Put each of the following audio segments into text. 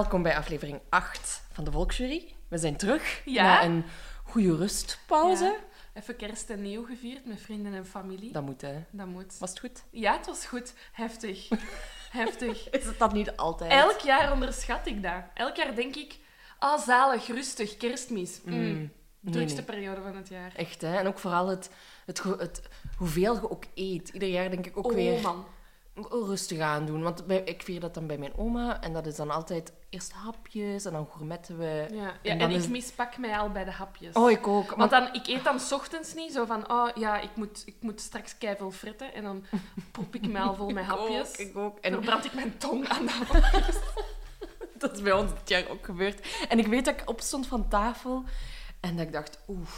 Welkom bij aflevering 8 van de Volksjury. We zijn terug Ja. na een goede rustpauze. Ja. Even kerst en nieuw gevierd met vrienden en familie. Dat moet, hè. Dat moet. Was het goed? Ja, het was goed. Heftig. Heftig. Is het dat niet altijd? Elk jaar onderschat ik dat. Elk jaar denk ik, ah, zalig, rustig, kerstmis. Mm. nee, Drukste nee. periode van het jaar. Echt, hè. En ook vooral het, het, het, hoeveel je ook eet. Ieder jaar denk ik ook oh, weer man. Rustig aan doen. Want bij, ik vier dat dan bij mijn oma. En dat is dan altijd eerst hapjes en dan gourmetten we. Ja. Ja, En ik is- mispak mij al bij de hapjes. Oh, ik ook. Want dan, ik eet dan 's ochtends niet zo van, oh ja, ik moet, ik moet straks keiveel fritten. En dan prop ik mij al vol met hapjes. Ik ook. En En dan brand ik mijn tong aan de hapjes. Dat is bij ons dit jaar ook gebeurd. En ik weet dat ik opstond van tafel en dat ik dacht, oeh,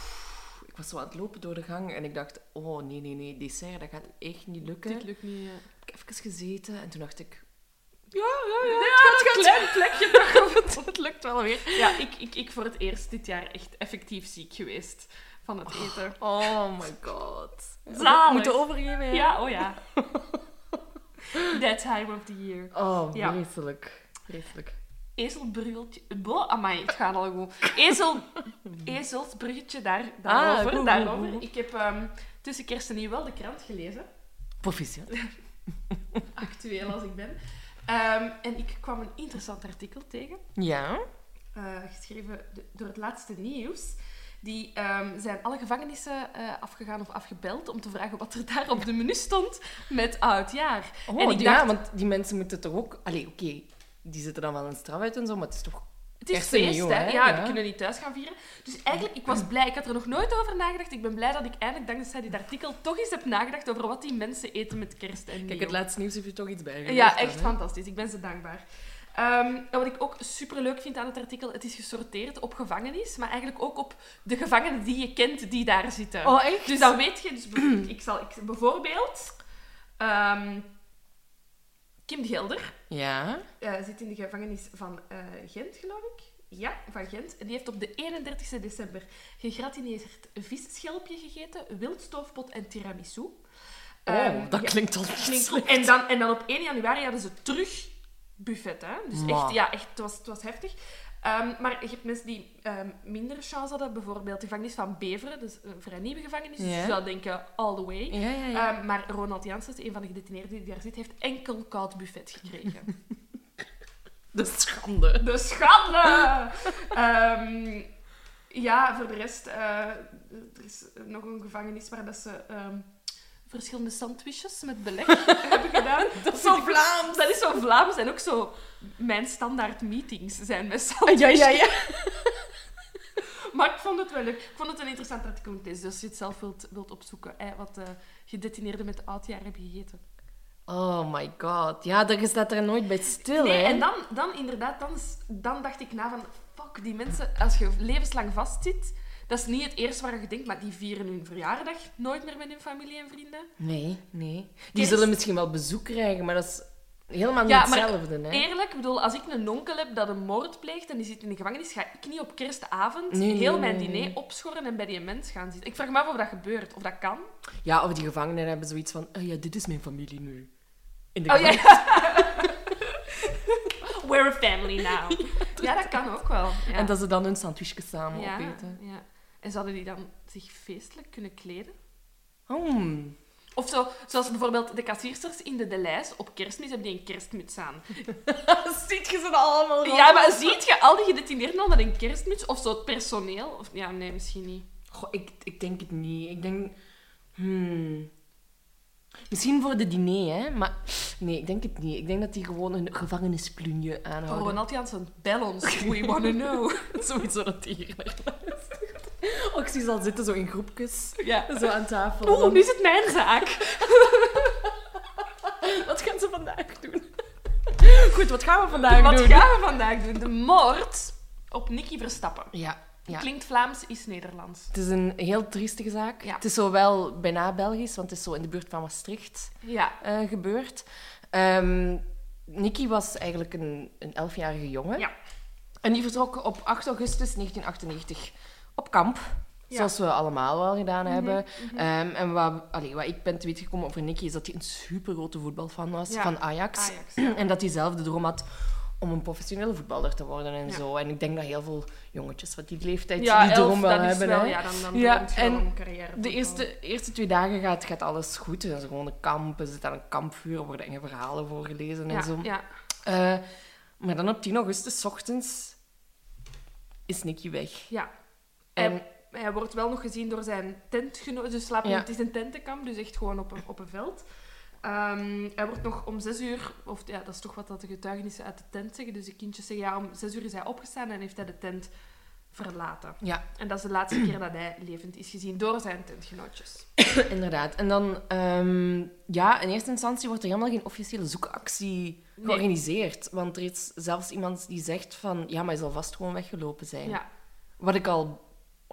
ik was zo aan het lopen door de gang en ik dacht, oh nee, nee, nee, dessert, dat gaat echt niet lukken. Dit lukt niet, ja. Ik heb even gezeten en toen dacht ik, Ja, ja, ja. het gaat, een klein plekje op het... het lukt wel weer. Ja, ik, ik, ik voor het eerst dit jaar echt effectief ziek geweest van het eten. Oh my god. Zalig. Moeten overgeven, ja? Ja, oh ja. That time of the year. Oh, Ja. vreselijk. Vreselijk. Ezelbruggetje... Bo, amai, het gaat al goed. Ezel... Ezelsbruggetje, daar, Ah, daarover. goed, daarover. goed. Ik heb ehm, tussen kerst en nieuw wel de krant gelezen. Proficiat. Actueel als ik ben. Ehm, en ik kwam een interessant artikel tegen. Ja? eh, geschreven door het laatste nieuws. Die ehm, zijn alle gevangenissen eh, afgegaan of afgebeld om te vragen wat er daar op de menu stond met oudjaar. Oh, en ik ja, dacht, want die mensen moeten toch ook... Allee, oké, die zitten dan wel een straf uit en zo, maar het is toch... het is feest, nieuw, hè? Ja, Ja. die kunnen niet thuis gaan vieren. Dus eigenlijk, ik was blij. Ik had er nog nooit over nagedacht. Ik ben blij dat ik eindelijk, dankzij dit artikel, toch eens heb nagedacht over wat die mensen eten met kerst en Kijk, nieuw. het laatste nieuws heeft je toch iets bij Ja, echt fantastisch. Ik ben ze dankbaar. Ehm, en wat ik ook super leuk vind aan het artikel, het is gesorteerd op gevangenis, maar eigenlijk ook op de gevangenen die je kent die daar zitten. Oh, echt? Dus dan weet je, dus bijvoorbeeld- ik zal, ik, bijvoorbeeld, ehm, Kim de Gelder Ja? eh, zit in de gevangenis van eh, Gent, geloof ik. Ja, van Gent. En die heeft op de 31 december gegratineerd visschelpje gegeten, wildstoofpot en tiramisu. Oh, Ehm, dat ja. klinkt al Klinkt slecht. En dan, en dan op 1 januari hadden ze terug buffet. Hè? Dus echt, ja, echt, het, was, het was heftig. Ehm, maar je hebt mensen die ehm minder chance hadden. Bijvoorbeeld de gevangenis van Beveren, dus een vrij nieuwe gevangenis. Dus je zou denken, all the way. Ja, ja, ja. Ehm, maar Ronald Janssens, een van de gedetineerden die daar zit, heeft enkel koud buffet gekregen. de schande. De schande! Ja, voor de rest, eh, er is nog een gevangenis waar dat ze verschillende sandwiches met beleg hebben gedaan. Dat is zo Vlaams! Dat is zo Vlaams en ook zo mijn standaard meetings zijn met sandwiches. Ja, ja, ja. Maar ik vond het wel leuk. Ik vond het een interessant artikel om te lezen. Dus als je het zelf wilt, wilt opzoeken, hè, wat eh gedetineerden met oudjaar hebben gegeten. Oh my god. Ja, daar staat er nooit bij stil, Nee, hè? en dan, dan inderdaad, dan, dan dacht ik na van, fuck, die mensen, als je levenslang vastzit, dat is niet het eerste waar je denkt, maar die vieren hun verjaardag nooit meer met hun familie en vrienden. Nee, nee. Die zullen misschien wel bezoek krijgen, maar dat is helemaal niet Ja, maar hetzelfde, hè? Eerlijk, bedoel, als ik een onkel heb dat een moord pleegt en die zit in de gevangenis, ga ik niet op kerstavond Nee, heel nee, mijn nee, diner nee. opschorren en bij die mens gaan zitten. Ik vraag me af of dat gebeurt, of dat kan. Ja, of die gevangenen hebben zoiets van... Oh ja, dit is mijn familie nu. In de Oh ja. We're a family now. Ja, dat kan ook wel. Ja. En dat ze dan hun sandwichjes samen opeten. ja. En zouden die dan zich feestelijk kunnen kleden? Hmm. Of zo, zoals bijvoorbeeld de kassiersters in de Deleis op kerstmis hebben die een kerstmuts aan. Ziet je ze dan allemaal Ja, maar ziet je al die gedetineerden al met een kerstmuts? Of zo het personeel? Of, ja, nee, misschien niet. Goh, ik, ik denk het niet. Ik denk... Hmm. Misschien voor de diner, hè. Maar nee, ik denk het niet. Ik denk dat die gewoon een gevangenisplunje Oh, aanhouden. Ronald Jansen, bel ons. We wanna know. Sowieso dat hier. Oh, ik zie ze al zitten, zo in groepjes. Ja. Zo aan tafel. Oeh, nu is het mijn zaak. Wat gaan ze vandaag doen? Goed, wat gaan we vandaag Wat doen? gaan we vandaag doen? De moord op Nicky Verstappen. Ja, ja. Klinkt Vlaams, is Nederlands. Het is een heel triestige zaak. Ja. Het is zo wel bijna Belgisch, want het is zo in de buurt van Maastricht Ja. eh, gebeurd. Ehm Nicky was eigenlijk een, een elfjarige jongen. Ja. En die vertrok op 8 augustus 1998 op kamp. Ja. Zoals we allemaal wel gedaan Mhm, hebben. Ehm, en wat, allee, wat ik ben te weten gekomen over Nicky is dat hij een super grote voetbalfan was Ja. van Ajax. Ajax, ja. En dat hij zelf de droom had om een professionele voetballer te worden en Ja. zo. En ik denk dat heel veel jongetjes van die leeftijd Ja, die elf, droom wel dat hebben. wel, ja, dan, dan Ja, en een carrière De eerste, eerste twee dagen gaat, gaat alles goed. Er zijn gewoon een kamp, er zit aan een kampvuur, er worden enge verhalen voorgelezen en zo. Ja. Eh, maar dan op 10 augustus, 's ochtends, is Nicky weg. ja. En Hij, hij wordt wel nog gezien door zijn tentgenoot. Dus slapen, Ja. het is een tentenkamp, dus echt gewoon op een, op een veld. Ehm, hij wordt nog om zes uur, of ja, dat is toch wat dat de getuigenissen uit de tent zeggen. Dus de kindjes zeggen, ja, om zes uur is hij opgestaan en heeft hij de tent verlaten. ja, En dat is de laatste keer dat hij levend is gezien door zijn tentgenootjes. inderdaad. En dan, ehm, ja, in eerste instantie wordt er helemaal geen officiële zoekactie Nee. georganiseerd. Want er is zelfs iemand die zegt van, ja, maar hij zal vast gewoon weggelopen zijn. Ja. Wat ik al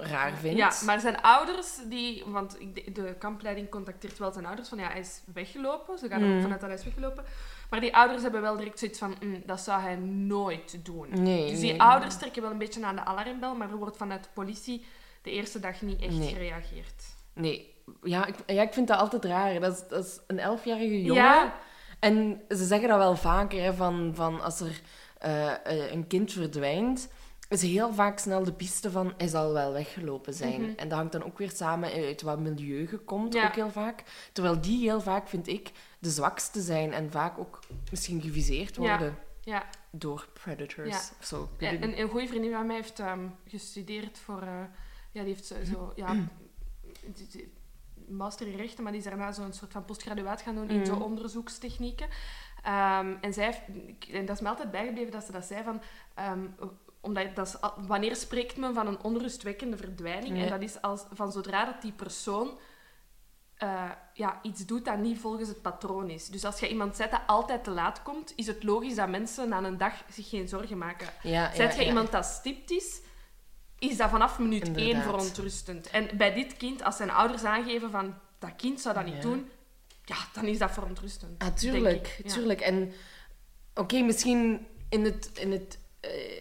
raar vind. Ja, maar zijn ouders, die, want de, kampleiding contacteert wel zijn ouders van ja, hij is weggelopen. Ze gaan er Mm. ook vanuit dat hij is weggelopen. Maar die ouders hebben wel direct zoiets van, "Mm, dat zou hij nooit doen. Nee, dus die nee, ouders trekken wel een beetje aan de alarmbel, maar er wordt vanuit de politie de eerste dag niet echt gereageerd. Nee, ja ik, ja, ik vind dat altijd raar. Dat is, dat is een elfjarige jongen. Ja. En ze zeggen dat wel vaker, hè, van, van als er eh, eh, een kind verdwijnt, is heel vaak snel de piste van hij zal wel weggelopen zijn. Mhm. En dat hangt dan ook weer samen uit wat milieu je komt, Ja. ook heel vaak. Terwijl die heel vaak, vind ik, de zwakste zijn en vaak ook misschien geviseerd Ja. worden Ja. door predators Ja. of zo. En, een, een goede vriendin van mij heeft ehm, gestudeerd voor... eh, ja, die heeft zo... zo ja, die- die- master in rechten, maar die is daarna zo'n soort van postgraduaat gaan doen in Mhm. zo onderzoekstechnieken. Ehm, en zij heeft, en dat is me altijd bijgebleven dat ze dat zei van, ehm, omdat dat is, wanneer spreekt men van een onrustwekkende verdwijning? En dat is als, van zodra dat die persoon eh, ja, iets doet dat niet volgens het patroon is. Dus als je iemand zet dat altijd te laat komt, is het logisch dat mensen na een dag zich geen zorgen maken. Ja, Zet ja, je ja. iemand dat stipt is, is dat vanaf minuut één verontrustend. En bij dit kind, als zijn ouders aangeven van dat kind zou dat niet doen, ja, dan is dat verontrustend. Ah, denk tuurlijk, tuurlijk. En oké, misschien in, het, in, het,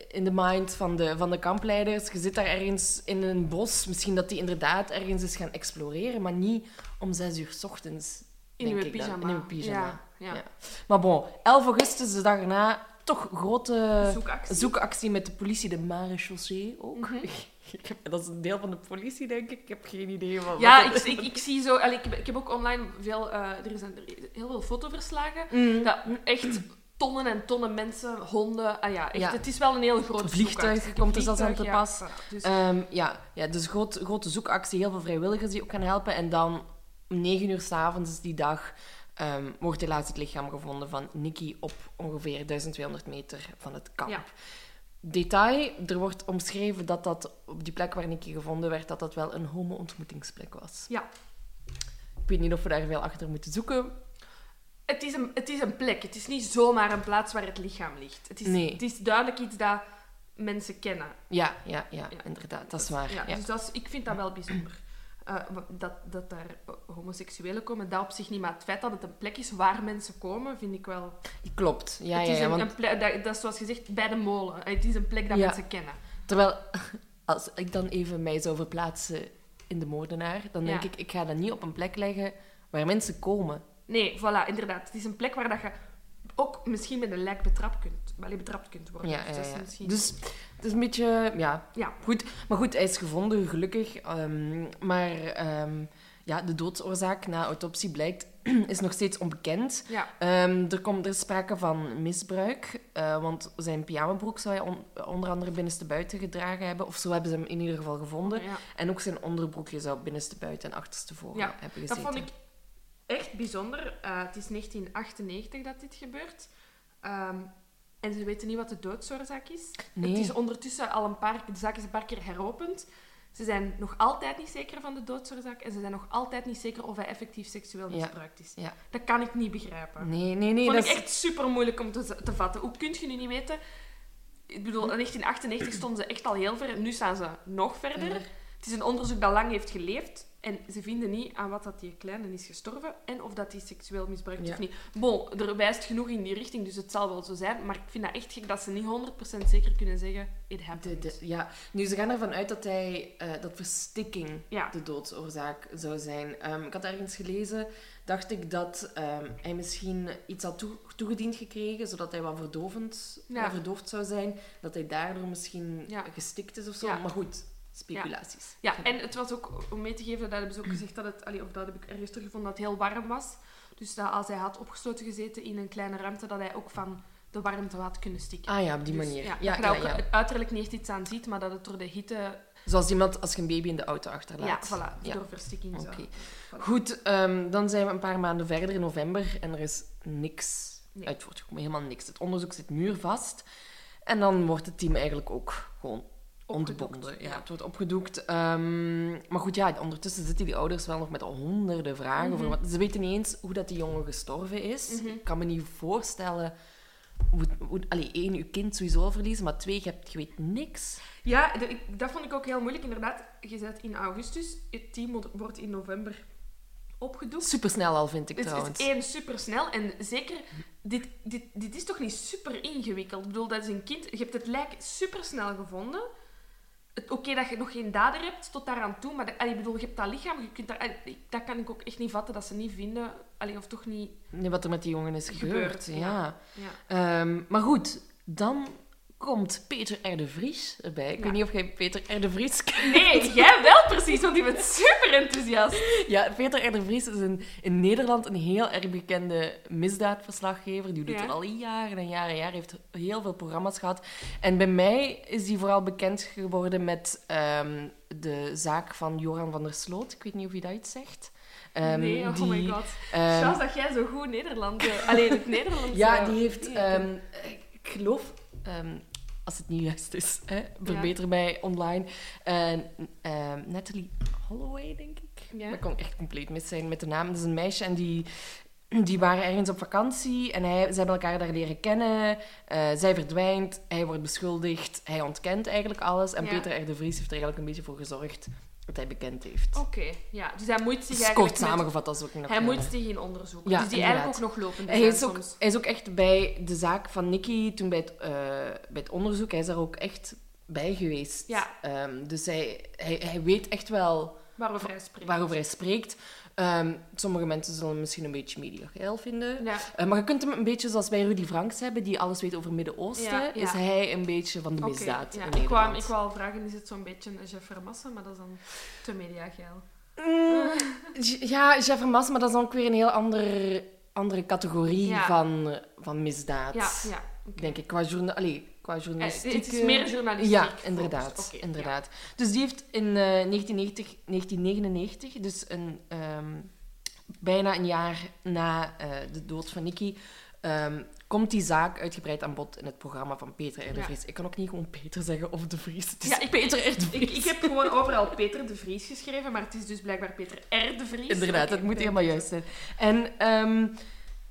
in de mind van de, van de kampleiders, je zit daar ergens in een bos, misschien dat die inderdaad ergens is gaan exploreren, maar niet om zes uur 's ochtends. In denk uw pyjama. In uw pyjama. Ja, ja. Ja. Maar bon, 11 augustus, de dag erna, toch grote Zoekactie. zoekactie met de politie, de marechaussee ook. Mhm. ik heb, dat is een deel van de politie, denk ik. Ik heb geen idee van Ja, ik, ik, ik zie zo... ik, heb, ik heb ook online veel... eh, er zijn heel veel fotoverslagen. Mm. Dat echt tonnen en tonnen mensen, honden... Ah ja, echt, Ja. het is wel een heel groot Vliegtuig zoekactie. komt er zelfs aan te pas. ja. Dus, Ehm, ja, ja, dus groot, grote zoekactie, heel veel vrijwilligers die ook gaan helpen. En dan om 9 uur s'avonds die dag ehm, wordt helaas het lichaam gevonden van Nicky op ongeveer 1200 meter van het kamp. Ja. Detail, er wordt omschreven dat dat op die plek waar Nicky gevonden werd, dat dat wel een homo-ontmoetingsplek was. ja. Ik weet niet of we daar veel achter moeten zoeken. Het is, een, het is een plek. Het is niet zomaar een plaats waar het lichaam ligt. Het is, Nee. het is duidelijk iets dat mensen kennen. Ja, ja, ja, Ja. inderdaad, dat is waar. Ja, Ja. Dus dat is, ik vind dat wel bijzonder. Eh, dat, dat daar homoseksuelen komen, dat op zich niet. Maar het feit dat het een plek is waar mensen komen, vind ik wel... Klopt, ja, het ja, is ja, een, want een plek, dat, dat is zoals gezegd bij de molen. Het is een plek dat mensen kennen. Terwijl, als ik dan even mij zou verplaatsen in de moordenaar, dan denk ik, ik ga dat niet op een plek leggen waar mensen komen. Nee, voilà, inderdaad. Het is een plek waar dat je ook misschien met een lijk betrapt kunt, allee, betrapt kunt worden. Ja, Dus dat is misschien- Dus het is een beetje, ja, Ja. goed. Maar goed, hij is gevonden, gelukkig. Ehm, maar ehm, ja, de doodsoorzaak na autopsie blijkt, is nog steeds onbekend. Ja. Ehm, er, komt, er sprake van misbruik, eh, want zijn pyjamabroek zou hij on- onder andere binnenstebuiten gedragen hebben. Of zo hebben ze hem in ieder geval gevonden. Ja. En ook zijn onderbroekje zou binnenstebuiten en achterstevoren Ja, hebben Dat gezeten. vond ik echt bijzonder. Eh, het is 1998 dat dit gebeurt. Ehm, en ze weten niet wat de doodsoorzaak is. Nee. Het is ondertussen al een paar de zaak is een paar keer heropend. Ze zijn nog altijd niet zeker van de doodsoorzaak en ze zijn nog altijd niet zeker of hij effectief seksueel misbruikt is. Ja. Dat kan ik niet begrijpen. Nee, nee, nee. vond dat ik is- echt super moeilijk om te, te vatten. Hoe kun je nu niet weten? Ik bedoel, in 1998 stonden ze echt al heel ver. Nu staan ze nog. Verder. Het is een onderzoek dat lang heeft geleefd. En ze vinden niet aan wat dat die kleine is gestorven en of dat die seksueel misbruikt Ja. of niet. Bon, er wijst genoeg in die richting, dus het zal wel zo zijn. Maar ik vind dat echt gek dat ze niet 100% zeker kunnen zeggen: it happened. de, ja, nu ze gaan ervan uit dat hij eh, dat verstikking Ja. de doodsoorzaak zou zijn. Ehm, ik had ergens gelezen, dacht ik dat ehm, hij misschien iets had toe- toegediend gekregen, zodat hij wat verdovend, Ja. wat verdoofd zou zijn, dat hij daardoor misschien gestikt is of zo. Maar goed, speculaties. Ja, en het was ook, om mee te geven, dat hebben ze ook gezegd dat het, allee, of dat heb ik ergens teruggevonden, dat het heel warm was. Dus dat als hij had opgesloten gezeten in een kleine ruimte, dat hij ook van de warmte had kunnen stikken. Ah ja, op die Dus, manier. Ja, Ja, dat je ja, ook uiterlijk niet echt iets aan ziet, maar dat het door de hitte... Zoals iemand als je een baby in de auto achterlaat. Ja, voilà, door verstikking zo. Voilà. Goed, ehm, dan zijn we een paar maanden verder in november en er is niks Nee. uit voortgekomen. Helemaal niks. Het onderzoek zit muurvast. En dan wordt het team eigenlijk ook gewoon ontbonden. Ja, ja. het wordt opgedoekt. Ehm, maar goed, ja, ondertussen zitten die ouders wel nog met honderden vragen. over wat, ze weten niet eens hoe dat die jongen gestorven is. Mhm. Ik kan me niet voorstellen... Hoe, hoe, allee, één, je kind sowieso verliezen, maar twee, je, hebt, je weet niks. Ja, de- ik- dat vond ik ook heel moeilijk. Inderdaad, je zet in augustus, het team wordt- in november opgedoekt. Supersnel al, vind ik Het trouwens. is één super snel en zeker, dit, dit, dit is toch niet super ingewikkeld? Ik bedoel, dat is een kind, je hebt het lijk super snel gevonden. Oké dat je nog geen dader hebt tot daaraan toe, maar dat, allee, bedoel, je hebt dat lichaam, je kunt daar, allee, dat kan ik ook echt niet vatten dat ze niet vinden, allee, of toch niet. Nee, wat er met die jongen is gebeurd. Gebeurd, ja. ja. Ja. Ehm, maar goed, dan komt Peter R. de Vries erbij. Ik Ja. weet niet of jij Peter R. de Vries kent. Nee, jij wel precies, want die bent super enthousiast. Ja, Peter R. de Vries is een, in Nederland een heel erg bekende misdaadverslaggever. Die doet Ja. het al jaren en jaren en jaren. heeft heel veel programma's gehad. En bij mij is hij vooral bekend geworden met ehm, de zaak van Joran van der Sloot. Ik weet niet of je dat iets zegt. Ehm, nee, oh die, my god. ehm, Chance dat jij zo goed Nederland... alleen het Nederlands... Ja, eh, die heeft, ik geloof, als het niet juist is, hè, verbeter mij online, eh, ehm, Natalie Holloway, denk ik. Ja. Dat kan echt compleet mis zijn met de naam. Dat is een meisje en die, die waren ergens op vakantie en hij, ze hebben elkaar daar leren kennen. Eh, zij verdwijnt, hij wordt beschuldigd, hij ontkent eigenlijk alles. En Ja. Peter R. de Vries heeft er eigenlijk een beetje voor gezorgd dat hij bekend heeft. Oké, ja. Dus hij moet zich is eigenlijk... kort met- samengevat als we ook nog Hij moet zich in onderzoek. Ja, dus die eigenlijk ook nog lopend Hij zijn is, ook, soms. hij is ook echt bij de zaak van Nicky, toen bij het, eh, bij het onderzoek, hij is daar ook echt bij geweest. Ja. Ehm, dus hij, hij, hij weet echt wel Waarover hij spreekt. waarover hij spreekt. Ehm, sommige mensen zullen hem misschien een beetje mediageil vinden. Ja. Eh, maar je kunt hem een beetje zoals wij Rudy Franks hebben, die alles weet over Midden-Oosten, Ja, ja. is hij een beetje van de misdaad in ik, wou, ik wou al vragen, is het zo'n beetje een Jeff Vermassen, maar dat is dan te mediageil. Mm, ja, Jeff Mas, maar dat is dan ook weer een heel andere, andere categorie van, van misdaad. Ja, ja. Denk ik, qua, journa allee, qua Eh, journalistiek. het is meer journalistiek. Ja, inderdaad. Ja. inderdaad. Dus die heeft in eh, 1990, 1999, dus een, ehm, bijna een jaar na eh, de dood van Nicky, ehm, komt die zaak uitgebreid aan bod in het programma van Peter R. de Ja. Vries. Ik kan ook niet gewoon Peter zeggen of de Vries. Het is Ja, ik- Peter R. de Vries. Ik, ik heb gewoon overal Peter de Vries geschreven, maar het is dus blijkbaar Peter R. de Vries. Inderdaad, het moet helemaal juist zijn. En ehm,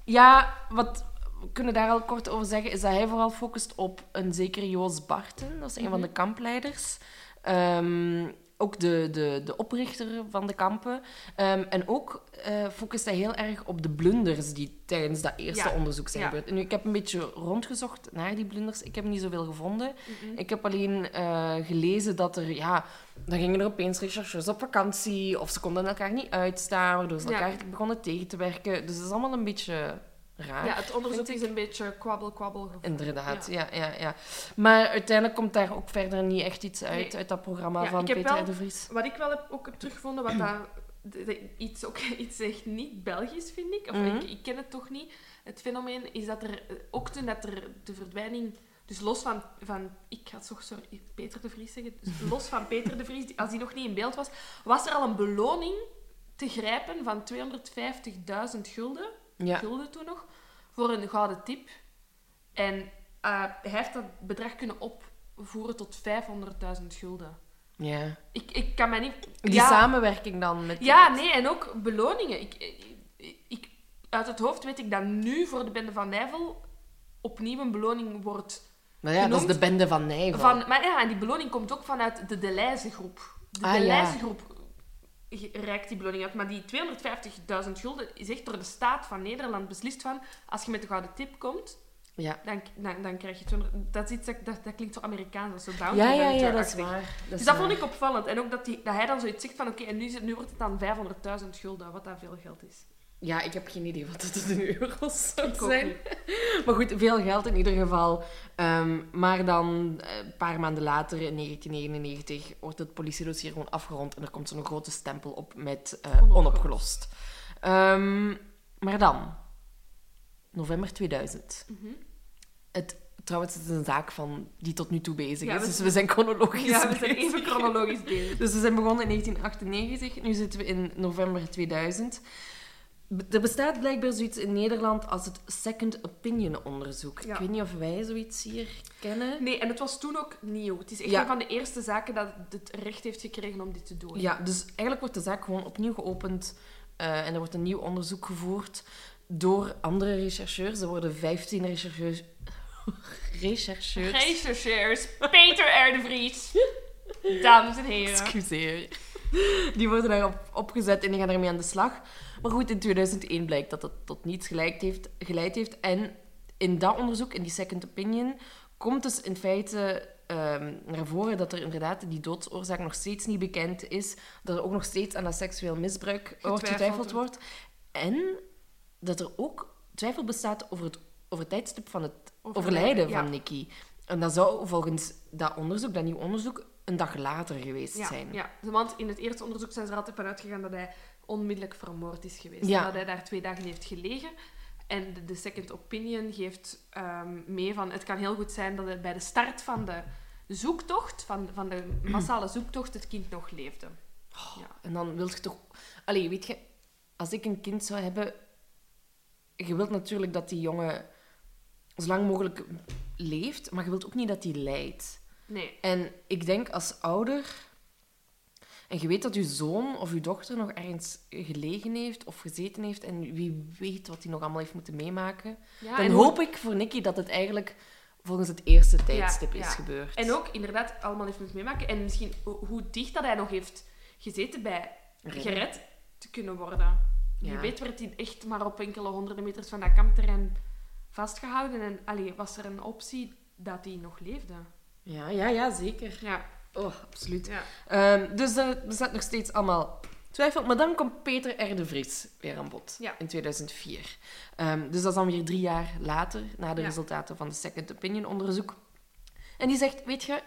ja, wat we kunnen daar al kort over zeggen, is dat hij vooral focust op een zekere Joost Barten. Dat is een van Mhm. de kampleiders. Ehm, ook de, de, de oprichter van de kampen. Ehm, en ook eh focust hij heel erg op de blunders die tijdens dat eerste Ja, onderzoek zijn ja. gebeurd. En nu, ik heb een beetje rondgezocht naar die blunders. Ik heb niet zoveel gevonden. Mhm. Ik heb alleen eh, gelezen dat er, ja, dan gingen er opeens rechercheurs op vakantie, of ze konden elkaar niet uitstaan, waardoor ze Ja. elkaar begonnen tegen te werken. Dus dat is allemaal een beetje raar. Ja, het onderzoek is een beetje kwabbel-kwabbel gevoerd. Inderdaad, Ja. ja. Ja, ja, Maar uiteindelijk komt daar ook verder niet echt iets uit, Nee. uit dat programma Ja, van Peter wel- de Vries. Wat ik wel heb, ook heb teruggevonden, wat de- iets, ook, iets echt niet Belgisch, vind ik. Of Mhm. ik, ik ken het toch niet. Het fenomeen is dat er, eh, ook toen dat er de verdwijning... Dus los van, van ik ga toch sorry, Peter de Vries zeggen. Dus los van Peter de Vries, als die nog niet in beeld was, was er al een beloning te grijpen van 250.000 gulden. Ja. Gulden toen nog. Voor een gouden tip. En eh, hij heeft dat bedrag kunnen opvoeren tot 500.000 gulden. ja. Ik, ik kan mij niet... Die ja, samenwerking dan met... ja, nee, en ook beloningen. Ik, ik, ik- uit het hoofd weet ik dat nu voor de Bende van Nijvel opnieuw een beloning wordt Maar ja, dat is genoemd de bende van Nijvel. van... Maar ja, en die beloning komt ook vanuit de Deleuze groep. De Ah, ja. Reikt die beloning uit. Maar die 250.000 gulden is echt door de staat van Nederland beslist van... Als je met de gouden tip komt, Ja. dan, dan, dan krijg je 200... Dat, is iets, dat, dat, dat klinkt zo Amerikaans, dat is zo bounty Ja, ja, dat is waar. Dat Dus dat waar. vond ik opvallend. En ook dat, die, dat hij dan zoiets zegt van... Oké, en nu, nu wordt het dan 500.000 gulden, wat dat veel geld is. Ja, ik heb geen idee wat het in euro's zou zijn. Maar goed, veel geld in ieder geval. Ehm, maar dan, eh, een paar maanden later, in 1999, wordt het politiedossier gewoon afgerond en er komt zo'n grote stempel op met eh, Onopgelost. onopgelost. Ehm, maar dan, november 2000. Mhm. Het, trouwens, het is een zaak van, die tot nu toe bezig Ja, is, we- dus we zijn chronologisch Ja, we zijn even chronologisch bezig. Dus we zijn begonnen in 1998, nu zitten we in november 2000. Er bestaat blijkbaar zoiets in Nederland als het Second Opinion onderzoek. Ja. Ik weet niet of wij zoiets hier kennen. Nee, en het was toen ook nieuw. Het is echt Ja. een van de eerste zaken dat het recht heeft gekregen om dit te doen. Ja, dus eigenlijk wordt de zaak gewoon opnieuw geopend eh, en er wordt een nieuw onderzoek gevoerd door andere rechercheurs. Er worden 15 rechercheurs. rechercheurs. Rechercheurs, Peter R. de Vries. Dames en heren. Excuseer. Die worden daarop opgezet en die gaan ermee aan de slag. Maar goed, in 2001 blijkt dat het tot niets geleid heeft, geleid heeft. En in dat onderzoek, in die second opinion, komt dus in feite ehm, naar voren dat er inderdaad die doodsoorzaak nog steeds niet bekend is. Dat er ook nog steeds aan dat seksueel misbruik wordt Getwijfeld getwijfeld wordt. En dat er ook twijfel bestaat over het, over het tijdstip van het overlijden ja. van Nicky. En dat zou volgens dat onderzoek, dat nieuw onderzoek, een dag later geweest Ja, zijn. ja, want in het eerste onderzoek zijn ze er altijd van uitgegaan dat hij onmiddellijk vermoord is geweest. Ja. En dat hij daar twee dagen heeft gelegen. En de, de second opinion geeft ehm, mee van... Het kan heel goed zijn dat het bij de start van de zoektocht, van, van de massale zoektocht, het kind nog leefde. Ja. En dan wil je toch... Allee, weet je, als ik een kind zou hebben... Je wilt natuurlijk dat die jongen zo lang mogelijk leeft, maar je wilt ook niet dat hij lijdt. Nee. En ik denk als ouder... En je weet dat je zoon of je dochter nog ergens gelegen heeft of gezeten heeft en wie weet wat hij nog allemaal heeft moeten meemaken. Ja, dan hoe- hoop ik voor Nicky dat het eigenlijk volgens het eerste tijdstip ja. is gebeurd. En ook inderdaad allemaal heeft moeten meemaken. En misschien ho- hoe dicht dat hij nog heeft gezeten bij gered te kunnen worden. Je weet werd hij echt maar op enkele honderden meters van dat kampterrein vastgehouden. En allee, was er een optie dat hij nog leefde. Ja, ja, ja, zeker. Ja. Oh, absoluut. ja. Ehm, dus er bestaat nog steeds allemaal twijfel. Maar dan komt Peter R. de Vries weer aan bod Ja. in 2004. Ehm, dus dat is dan weer drie jaar later, na de Ja. resultaten van de Second Opinion onderzoek. En die zegt, weet je,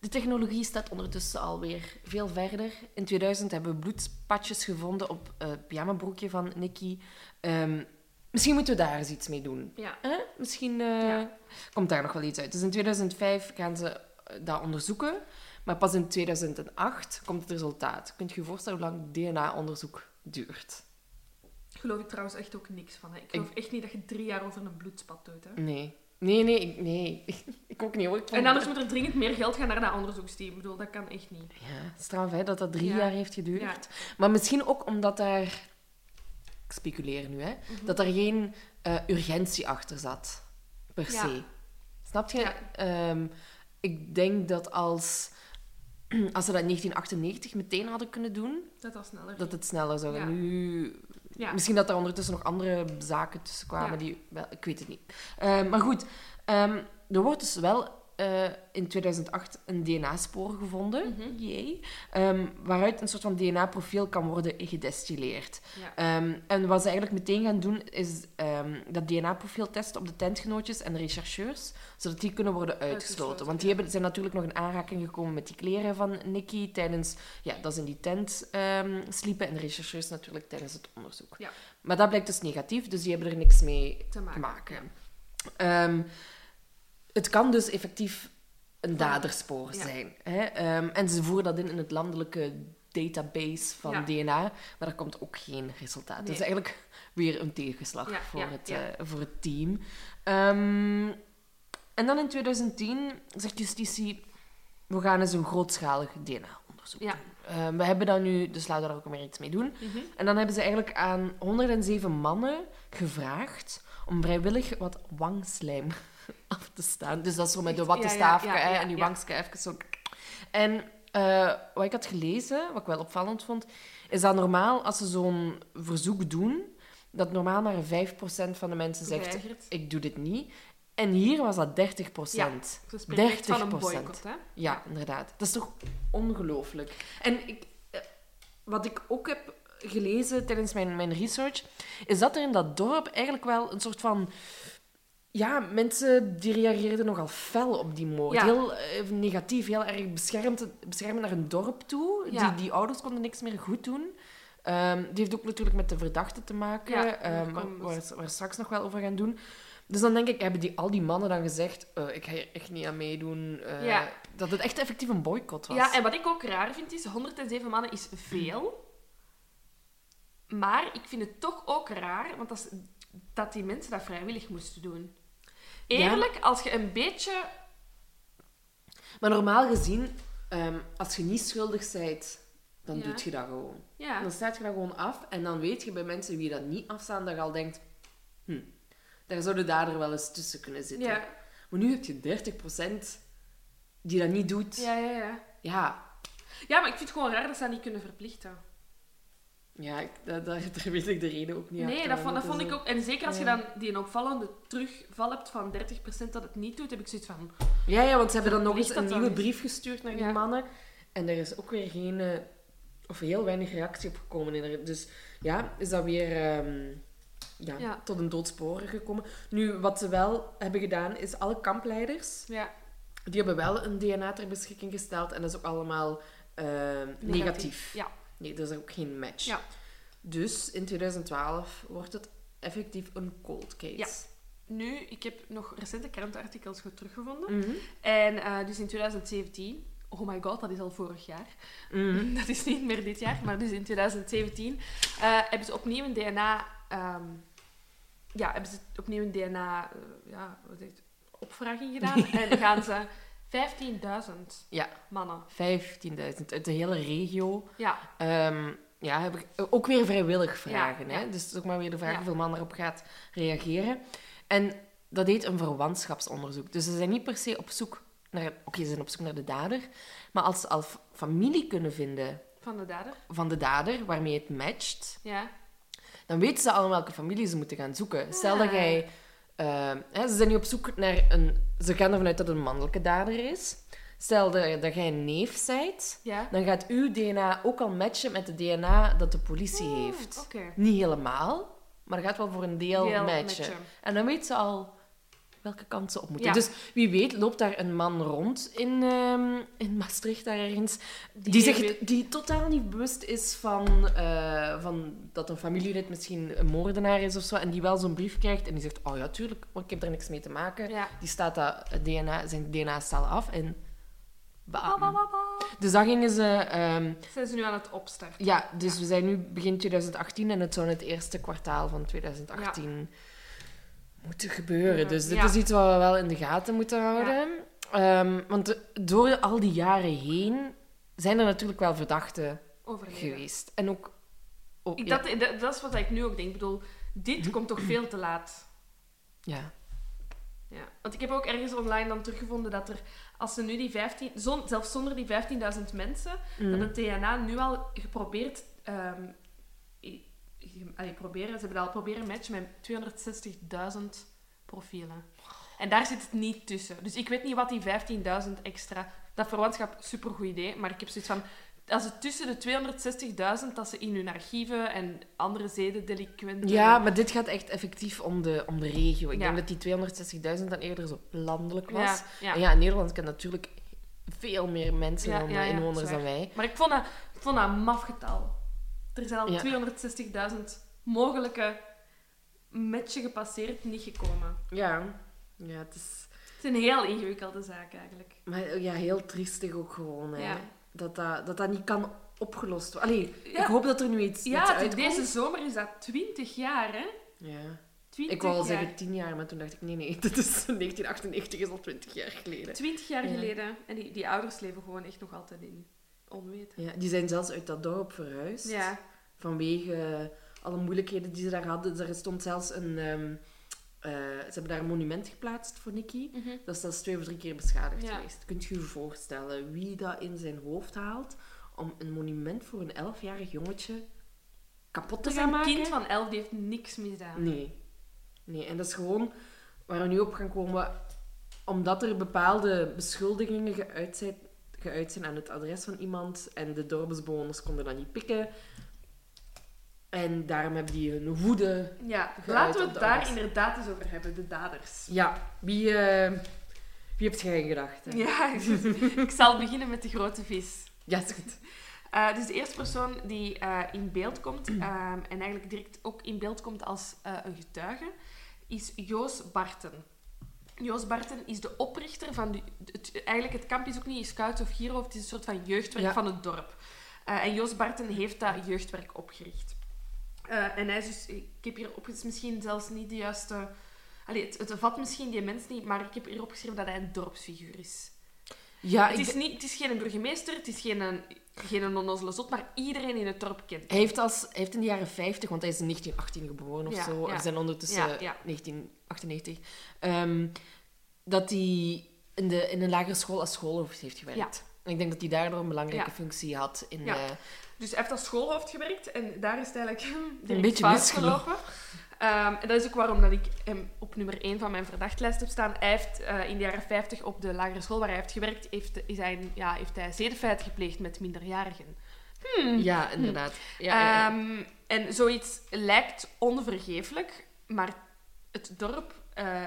de technologie staat ondertussen alweer veel verder. In 2000 hebben we bloedspatjes gevonden op eh, het pyjamabroekje van Nicky. Ehm, misschien moeten we daar eens iets mee doen. Ja. Misschien eh, komt daar nog wel iets uit. Dus in 2005 gaan ze eh, dat onderzoeken. Maar pas in 2008 komt het resultaat. Kunt je je voorstellen hoe lang DNA-onderzoek duurt? Geloof ik trouwens echt ook niks van. Hè. Ik geloof echt niet dat je drie jaar over een bloedspat doet. Hè. Nee. Nee, nee, ik, nee. ik ook niet hoor. En anders moet er dringend meer geld gaan naar dat onderzoeksteam. Ik bedoel, dat kan echt niet. Ja, straf hè, dat dat drie Ja. jaar heeft geduurd. Ja. Maar misschien ook omdat daar... Ik speculeer nu, hè. Mhm. Dat er geen eh, urgentie achter zat. Per Ja. se. Snap je? Ehm, ik denk dat als... Als ze dat in 1998 meteen hadden kunnen doen, Dat was sneller. dat het sneller zou gaan. Ja. Nu... Ja. Misschien dat er ondertussen nog andere zaken tussen kwamen Ja. die... Wel, ik weet het niet. Ehm, maar goed, ehm, er wordt dus wel eh, in 2008 een DNA-spoor gevonden, Mhm. Ehm, waaruit een soort van DNA-profiel kan worden gedestilleerd. Ja. Ehm, en wat ze eigenlijk meteen gaan doen, is ehm, dat DNA-profiel testen op de tentgenootjes en de rechercheurs, zodat die kunnen worden uitgesloten. Want die ja. hebben, zijn natuurlijk nog in aanraking gekomen met die kleren van Nicky tijdens ja, dat ze in die tent sliepen en de rechercheurs natuurlijk tijdens het onderzoek. Ja. Maar dat blijkt dus negatief, dus die hebben er niks mee Te te maken. Het kan dus effectief een daderspoor Ja. zijn. Hè? Ehm, en ze voeren dat in in het landelijke database van Ja. DNA, maar daar komt ook geen resultaat. Nee. Dus eigenlijk weer een tegenslag Ja, voor, het, eh, voor het team. Ehm, en dan in 2010 zegt justitie, we gaan eens een grootschalig DNA-onderzoek doen. Ehm, we hebben dat nu, dus laten we daar ook maar iets mee doen. Mhm. En dan hebben ze eigenlijk aan 107 mannen gevraagd om vrijwillig wat wangslijm af te staan. Dus dat is zo met de Echt? Ja, ja, wattenstaafje ja, en die wangske even zo... En eh, wat ik had gelezen, wat ik wel opvallend vond, is dat normaal, als ze zo'n verzoek doen, dat normaal maar 5% van de mensen zegt, ik doe dit niet. En hier was dat 30%. Ja. Ze spreken echt van een 30%. boycott, hè? Ja, inderdaad. Dat is toch ongelooflijk. En ik, eh, wat ik ook heb gelezen tijdens mijn, mijn research, is dat er in dat dorp eigenlijk wel een soort van... Ja, mensen die reageerden nogal fel op die moord. Ja. Heel eh, negatief, heel erg beschermd, beschermend naar hun dorp toe. Ja. Die, die ouders konden niks meer goed doen. Ehm, die heeft ook natuurlijk met de verdachte te maken, Ja, ehm, waar, waar, we straks nog wel over gaan doen. Dus dan denk ik, hebben die, al die mannen dan gezegd, eh, ik ga hier echt niet aan meedoen. eh, Ja. Dat het echt effectief een boycott was. Ja, en wat ik ook raar vind is, 107 mannen is veel. Maar ik vind het toch ook raar, want dat, is- dat die mensen dat vrijwillig moesten doen. Ja. Eerlijk, als je een beetje... Maar normaal gezien, ehm, als je niet schuldig bent, dan Ja. doe je dat gewoon. Ja, Dan staat je dat gewoon af. En dan weet je bij mensen wie dat niet afstaan, dat je al denkt... Hm, daar zou de dader wel eens tussen kunnen zitten. ja, Maar nu heb je 30% die dat niet doet. ja, ja, ja. Ja, Ja, maar ik vind het gewoon raar dat ze dat niet kunnen verplichten. Ja dat, daar weet ik de reden ook niet Nee, dat vond, dat vond ik ook. En zeker als je dan die een opvallende terugval hebt van 30% dat het niet doet, heb ik zoiets van... Ja, ja, want ze hebben dan nog eens een nieuwe brief gestuurd naar die Ja. mannen. En er is ook weer geen... eh, of heel weinig reactie op gekomen. Dus ja, is dat weer... ehm, ja, Ja. tot een doodsporen gekomen. Nu, wat ze wel hebben gedaan, is alle kampleiders... Ja, Die hebben wel een DNA ter beschikking gesteld. En dat is ook allemaal ehm, negatief. Ja. Nee, dat is ook geen match. Ja. Dus in 2012 wordt het effectief een cold case. Ja. Nu, ik heb nog recente krantenartikels teruggevonden. Mhm. En eh, dus in 2017, oh my god, dat is al vorig jaar. Mhm. Dat is niet meer dit jaar, maar dus in 2017 eh, hebben ze opnieuw een DNA. ehm, ja, hebben ze opnieuw een DNA. eh, ja, wat het, opvraging gedaan. en gaan ze 15.000 Ja. mannen. 15.000 uit de hele regio. Ja, Ehm, ja, heb ik ook weer vrijwillig vragen. Ja, Hè? ja. Dus het is ook maar weer de vraag hoeveel man erop gaat reageren. En dat heet een verwantschapsonderzoek. Dus ze zijn niet per se op zoek naar... Oké, ze zijn op zoek naar de dader. Maar als ze al familie kunnen vinden van de dader. van de dader, waarmee het matcht, Ja, dan weten ze al welke familie ze moeten gaan zoeken. Stel dat Ah. jij... eh, hè, ze zijn nu op zoek naar een... Ze gaan ervan uit dat het een mannelijke dader is. Stel dat, dat jij een neef bent, ja. dan gaat uw DNA ook al matchen met het DNA dat de politie Ah, heeft. Niet helemaal, maar dat gaat wel voor een deel Deel matchen. matchen. En dan weet ze al welke kant ze op moeten. Ja. Dus wie weet loopt daar een man rond in, ehm, in Maastricht daar ergens, die, weet- die totaal niet bewust is van, eh, van dat een familielid misschien een moordenaar is of zo, en die wel zo'n brief krijgt en die zegt, oh ja, tuurlijk, maar ik heb daar niks mee te maken. Ja. Die staat dat DNA, zijn DNA staal af en... Ba, bam. ba, ba, ba. Dus dan gingen ze... ehm, Zijn ze nu aan het opstarten? ja, dus we zijn nu begin 2018 en het zou in het eerste kwartaal van 2018 moeten gebeuren. Dus dit is iets wat we wel in de gaten moeten houden. Ehm, want door al die jaren heen zijn er natuurlijk wel verdachten geweest. En ook... ook Ik, dat, dat, dat is wat ik nu ook denk. Ik bedoel, dit komt toch veel te laat. ja. Ja. Want ik heb ook ergens online dan teruggevonden dat er, als ze nu die 15, zon, zelfs zonder die 15.000 mensen, dat het DNA nu al geprobeerd, ehm, allee, proberen, ze hebben dat al proberen matchen met 260.000 profielen. En daar zit het niet tussen. Dus ik weet niet wat die 15.000 extra... Dat verwantschap, supergoed idee. Maar ik heb zoiets van... Als het tussen de 260.000 dat ze in hun archieven en andere zedendelinquenten... Ja, maar dit gaat echt effectief om de, om de regio. Ik Ja. denk dat die 260.000 dan eerder zo landelijk was. Ja, ja. En ja, Nederland kent natuurlijk veel meer mensen Ja, dan ja, ja, inwoners dan wij. Maar ik vond dat, ik vond dat een maf getal. Er zijn al Ja. 260.000 mogelijke matchen gepasseerd, niet gekomen. Ja, ja het is... Het is een heel ingewikkelde zaak eigenlijk. Maar ja, heel triestig ook gewoon, hè. Ja. Dat, dat, dat dat niet kan opgelost worden. Allee, Ja. ik hoop dat er nu iets, iets Ja, uitkomt. deze zomer is dat 20 jaar, hè? Ja. 20 Ik wou al zeggen 10 jaar, maar toen dacht ik, nee, nee, dit is 1998 is al 20 jaar geleden. 20 jaar Ja. geleden. En die, die ouders leven gewoon echt nog altijd in onweten. Ja, die zijn zelfs uit dat dorp verhuisd. Ja. Vanwege alle moeilijkheden die ze daar hadden. Er stond zelfs een... ehm, eh, ze hebben daar een monument geplaatst voor Nicky. Mhm. Dat is zelfs twee of drie keer beschadigd Ja. geweest. Kunt je je voorstellen wie dat in zijn hoofd haalt om een monument voor een elfjarig jongetje kapot te is gaan een maken? kind van 11 die heeft niks misdaan. Nee. Nee, en dat is gewoon waar we nu op gaan komen, omdat er bepaalde beschuldigingen geuit zijn, geuit zijn aan het adres van iemand en de dorpsbewoners konden dat niet pikken. En daarom hebben die hun woede... Ja, laten we het daar inderdaad eens over hebben, de daders. Ja, wie, eh wie hebt jij in gedachten? Ja, ik zal beginnen met de grote vis. Ja, is goed. Eh, dus de eerste persoon die eh, in beeld komt, ehm, en eigenlijk direct ook in beeld komt als een getuige, is Joos Barten. Joos Barten is de oprichter van... De, het, eigenlijk, het kamp is ook niet Scouts of Hero, het is een soort van jeugdwerk Ja. van het dorp. En Joos Barten heeft dat jeugdwerk opgericht. Eh, en hij is dus... Ik heb hier op, het is misschien zelfs niet de juiste... Allee, het, het vat misschien die mens niet, maar ik heb hier opgeschreven dat hij een dorpsfiguur is. Ja, Het is, niet, het is geen burgemeester, het is geen, een- geen onnozele zot, maar iedereen in het dorp kent Hij heeft, als, hij heeft in de jaren 50, want hij is in 1918 geboren of Ja, zo, ja. zijn ondertussen Ja, ja. 1998, ehm, dat hij in, de, in een lagere school als schoolhoofd heeft gewerkt. En ik denk dat hij daardoor een belangrijke functie had in... Ja. Dus hij heeft als schoolhoofd gewerkt en daar is het eigenlijk direct beetje fout misgelopen. gelopen. Ehm, en dat is ook waarom dat ik hem op nummer 1 van mijn verdachtlijst heb staan. Hij heeft eh, in de jaren 50 op de lagere school waar hij heeft gewerkt, heeft, is hij, een- ja, heeft hij zedenfeiten gepleegd met minderjarigen. ja, inderdaad. Ja, ja, ja. Ehm, en zoiets lijkt onvergeeflijk, maar het dorp, eh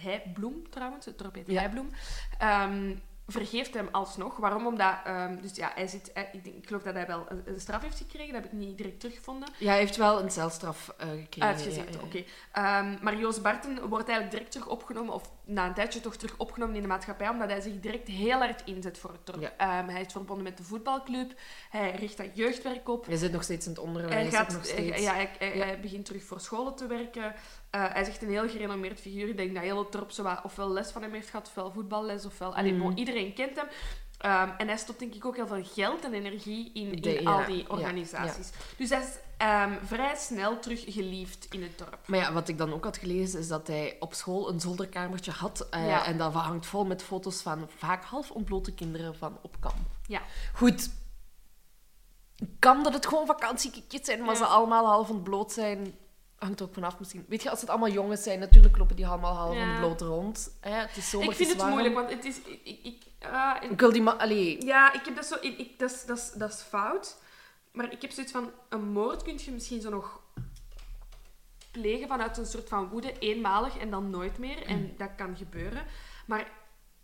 Heibloem trouwens, het dorp heet Ja. Heibloem, ehm, vergeeft hem alsnog. Waarom? Omdat, ehm, dus ja, hij zit, hij- ik, denk, ik geloof dat hij wel een, een straf heeft gekregen, dat heb ik niet direct teruggevonden. Ja, hij heeft wel een celstraf eh, gekregen. Uitgezet, ja, ja. oké. Ehm, maar Joos Barten wordt eigenlijk direct terug opgenomen, of na een tijdje toch terug opgenomen in de maatschappij, omdat hij zich direct heel hard inzet voor het dorp. Ja. Ehm, hij is verbonden met de voetbalclub, hij richt dat jeugdwerk op. Hij zit nog steeds in het onderwijs. Hij, gaat, nog hij, steeds. ja, hij, hij- Ja. hij begint terug voor scholen te werken. Eh, hij is echt een heel gerenommeerd figuur. Ik denk dat heel het dorp zo wat ofwel les van hem heeft gehad, ofwel voetballes, ofwel... Allee, bon, iedereen kent hem. Ehm, en hij stopt denk ik ook heel veel geld en energie in, in De- ja, al die ja, organisaties. Dus hij is ehm, vrij snel terug geliefd in het dorp. Maar ja, wat ik dan ook had gelezen, is dat hij op school een zolderkamertje had. eh. En dat hangt vol met foto's van vaak half ontblote kinderen van op kamp. Ja. Goed. Kan dat het gewoon vakantiekikjes zijn, maar ze allemaal half ontbloot zijn? Hangt er ook vanaf misschien. Weet je, als het allemaal jongens zijn, natuurlijk lopen die allemaal half Ja. ontbloot rond. Hè, het is ik vind het moeilijk, want het is... Ik, ik, ah, en- Ik wil die man... Allee, ja, ik heb dat zo... Ik, ik- dat, is, dat, is, dat is fout. Maar ik heb zoiets van... Een moord kun je misschien zo nog plegen vanuit een soort van woede, eenmalig en dan nooit meer. Mm. En dat kan gebeuren. Maar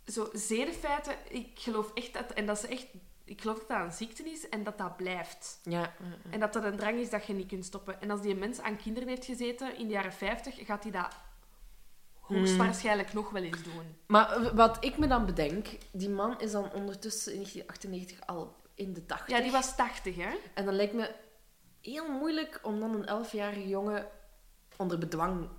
zo zedenfeiten, ik geloof echt dat... En dat is echt... Ik geloof dat dat een ziekte is en dat dat blijft. ja. En dat dat een drang is dat je niet kunt stoppen. En als die mens aan kinderen heeft gezeten in de jaren 50, gaat hij dat Hmm. hoogstwaarschijnlijk nog wel eens doen. Maar wat ik me dan bedenk, die man is dan ondertussen in 1998 al in de 80. Ja, die was 80, hè? En dan lijkt me heel moeilijk om dan een 11-jarige jongen onder bedwang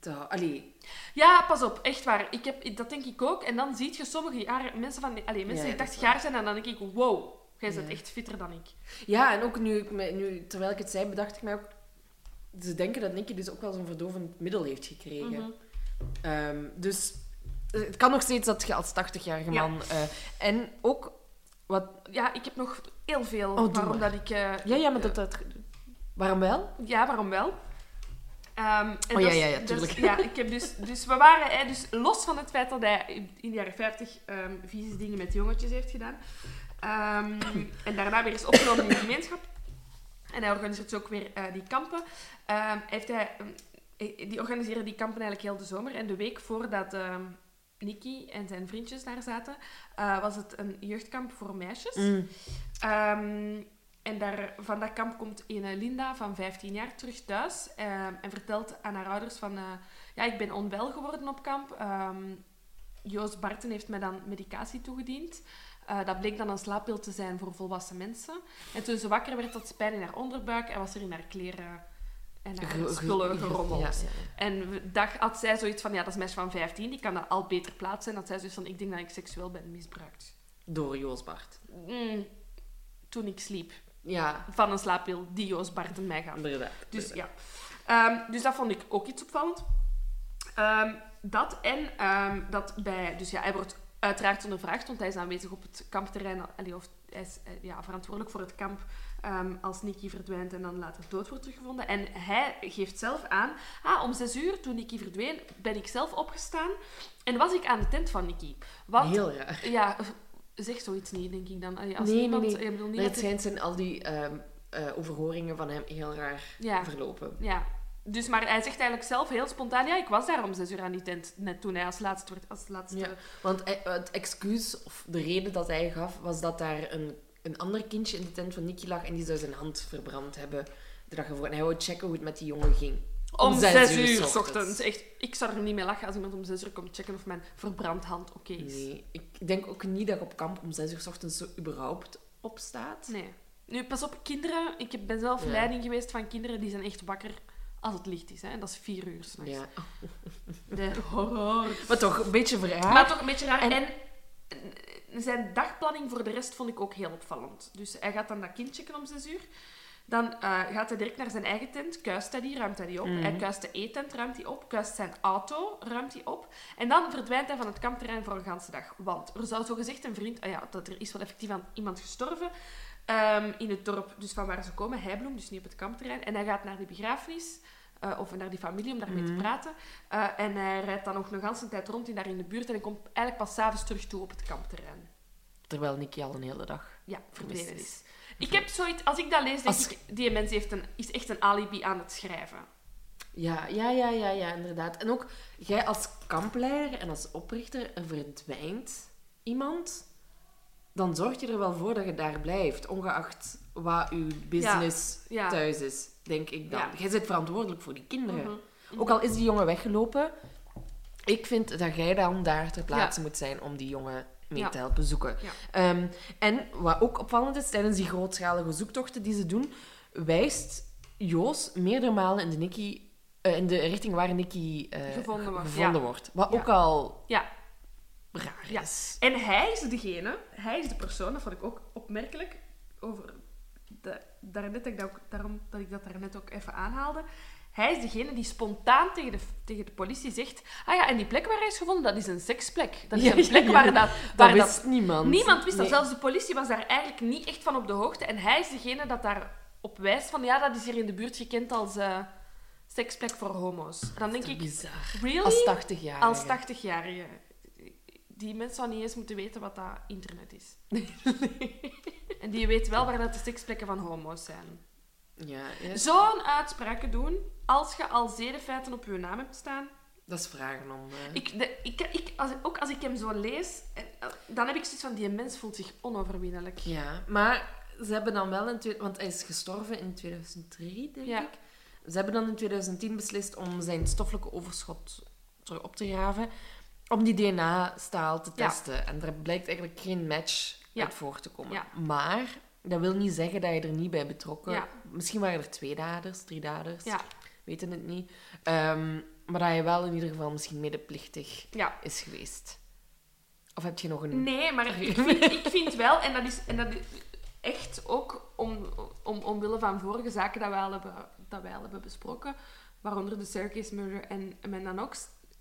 te houden. Allee, Ja, pas op, echt waar. Ik heb, dat denk ik ook. En dan zie je sommige jaren, mensen, van, allee, mensen Ja, die dat 80 is jaar zijn en dan denk ik, wow, jij bent Ja. echt fitter dan ik. Ja, en ook nu, nu, terwijl ik het zei, bedacht ik mij ook... Ze denken dat Nicky dus ook wel zo'n verdovend middel heeft gekregen. Mhm. Ehm, dus eh, het kan nog steeds dat je als 80-jarige Ja. man... eh, en ook wat... Ja, ik heb nog heel veel Oh, waarom dat ik... eh, Ja, ja, maar dat... dat waarom wel? Ja, waarom wel? Ehm, en Oh, ja, ja, ja, is- tuurlijk. ja, ik heb dus, dus we waren, hè, dus los van het feit dat hij in de jaren 50 ehm vieze dingen met jongetjes heeft gedaan. en daarna weer is opgenomen in de gemeenschap. En hij organiseert dus ook weer eh, die kampen. Heeft hij, eh, die organiseren die kampen eigenlijk heel de zomer. En de week voordat ehm Nicky en zijn vriendjes daar zaten, eh, was het een jeugdkamp voor meisjes. Mm. Ehm, en daar, van dat kamp komt ene Linda van 15 jaar terug thuis ehm, en vertelt aan haar ouders van... eh, ja, ik ben onwel geworden op kamp. Joost Barten heeft mij dan medicatie toegediend. Eh, dat bleek dan een slaappil te zijn voor volwassen mensen. En toen ze wakker werd, had ze pijn in haar onderbuik en was er in haar kleren en ge- spullen ge- gerommeld. Ja, ja. En dag had zij zoiets van, ja, dat is een meisje van 15, die kan dat al beter plaatsen. En dat zij zoiets van, ik denk dat ik seksueel ben misbruikt. Door Joost Bart. Mm, toen ik sliep Ja, van een slaappil die Joost Barten mij gaf. inderdaad. Dus ja. Ehm, dus dat vond ik ook iets opvallend. Ehm, dat en ehm, dat bij... Dus ja, hij wordt uiteraard ondervraagd, want hij is aanwezig op het kampterrein. Allee, of hij is eh, ja, verantwoordelijk voor het kamp ehm, als Nicky verdwijnt en dan later dood wordt teruggevonden. En hij geeft zelf aan... Ah, om zes uur, toen Nicky verdween, ben ik zelf opgestaan en was ik aan de tent van Nicky. Want... Heel raar. Ja, zeg zoiets niet, denk ik dan. Als Nee, nee, iemand, nee. Ik bedoel niet Maar het schijnt zijn al die ehm, eh, overhoringen van hem heel raar Ja. verlopen. Ja, dus maar hij zegt eigenlijk zelf heel spontaan: ja, ik was daar om zes uur aan die tent, net toen hij als laatste werd. Als laatste... Ja, want hij- het excuus, of de reden dat hij gaf, was dat daar een, een ander kindje in de tent van Nicky lag en die zou zijn hand verbrand hebben de dag ervoor. En hij wou checken hoe het met die jongen ging. Om, zes, uur, s s ochtends. Echt, ik zou er niet mee lachen als iemand om zes uur komt checken of mijn verbrand hand oké is. Nee, ik denk ook niet dat ik op kamp om zes uur s ochtends zo überhaupt opstaat. Nee. Nu, pas op, kinderen. Ik ben zelf Ja. leiding geweest van kinderen die zijn echt wakker als het licht is. Hè? En dat is vier uur s'nachts. Ja. De horror. Maar toch, een beetje raar. Maar toch een beetje raar. En- En, zijn dagplanning voor de rest vond ik ook heel opvallend. Dus hij gaat dan dat kind checken om zes uur. Dan eh, gaat hij direct naar zijn eigen tent, kuist hij die, ruimt hij die op. Mhm. Hij kuist de eetent, ruimt hij op. Kuist zijn auto, ruimt hij op. En dan verdwijnt hij van het kampterrein voor een ganse dag. Want er zou zogezegd een vriend... ah ja, dat er is wel effectief aan iemand gestorven ehm, in het dorp dus van waar ze komen, Heibloem, dus niet op het kampterrein. En hij gaat naar die begrafenis... eh, of naar die familie om daarmee Mhm. te praten. Eh, en hij rijdt dan nog een ganse tijd rond in, daar in de buurt. En hij komt eigenlijk pas s'avonds terug toe op het kampterrein. Terwijl Nicky al een hele dag... Ja, verdwenen is. Ik heb zoiets... Als ik dat lees, denk Als- ik... Die mens heeft een, is echt een alibi aan het schrijven. Ja, ja, ja, ja, ja, inderdaad. En ook, jij als kampleider en als oprichter, er verdwijnt iemand, dan zorg je er wel voor dat je daar blijft, ongeacht wat uw business Ja. thuis is, denk ik dan. Ja. Jij bent verantwoordelijk voor die kinderen. Mhm. Ook al is die jongen weggelopen, ik vind dat jij dan daar ter plaatse Ja. moet zijn om die jongen mee Ja. te helpen zoeken. Ehm, en wat ook opvallend is, tijdens die grootschalige zoektochten die ze doen, wijst Joos meerdere malen in de, Nicky, eh, in de richting waar Nicky eh, Gevonden wordt, gevonden ja. wordt. Wat Ja. ook al Ja. raar Ja. is. En hij is degene, hij is de persoon, dat vond ik ook opmerkelijk, over de, daarnet, dat ik dat ook, daarom dat ik dat daarnet ook even aanhaalde. Hij is degene die spontaan tegen de, tegen de politie zegt: Ah ja, en die plek waar hij is gevonden, dat is een seksplek. Dat is Ja, een plek ja, waar dat. Dat Waar wist dat niemand. niemand wist dat. Zelfs de politie was daar eigenlijk niet echt van op de hoogte. En hij is degene dat daar op wijst van: Ja, dat is hier in de buurt gekend als eh, seksplek voor homo's. En dan denk ik: Bizar. Really? Als 80 jaar. Als 80-jarige. Die mensen zouden niet eens moeten weten wat dat internet is. En die weet wel waar dat de seksplekken van homo's zijn. Ja, ja, Zo'n uitspraken doen, als je al zedenfeiten op je naam hebt staan. dat is vragen om... eh, Ik, de, ik, ik, als, ook als ik hem zo lees, eh, dan heb ik zoiets van, die mens voelt zich onoverwinnelijk. Ja, maar ze hebben dan wel in... Want hij is gestorven in 2003, denk Ja. ik. Ze hebben dan in 2010 beslist om zijn stoffelijke overschot terug op te graven. Om die DNA-staal te Ja. testen. En er blijkt eigenlijk geen match Ja. uit voor te komen. Ja. Maar dat wil niet zeggen dat je er niet bij betrokken... Misschien waren er twee daders, drie daders. Weten het niet. Ehm, maar dat je wel in ieder geval misschien medeplichtig is geweest. Of heb je nog een... Nee, maar ik vind, ik vind wel, en dat is, en dat is echt ook om, om, omwille van vorige zaken dat wij al hebben, dat wij al hebben besproken, waaronder de Staircase Murder en Amanda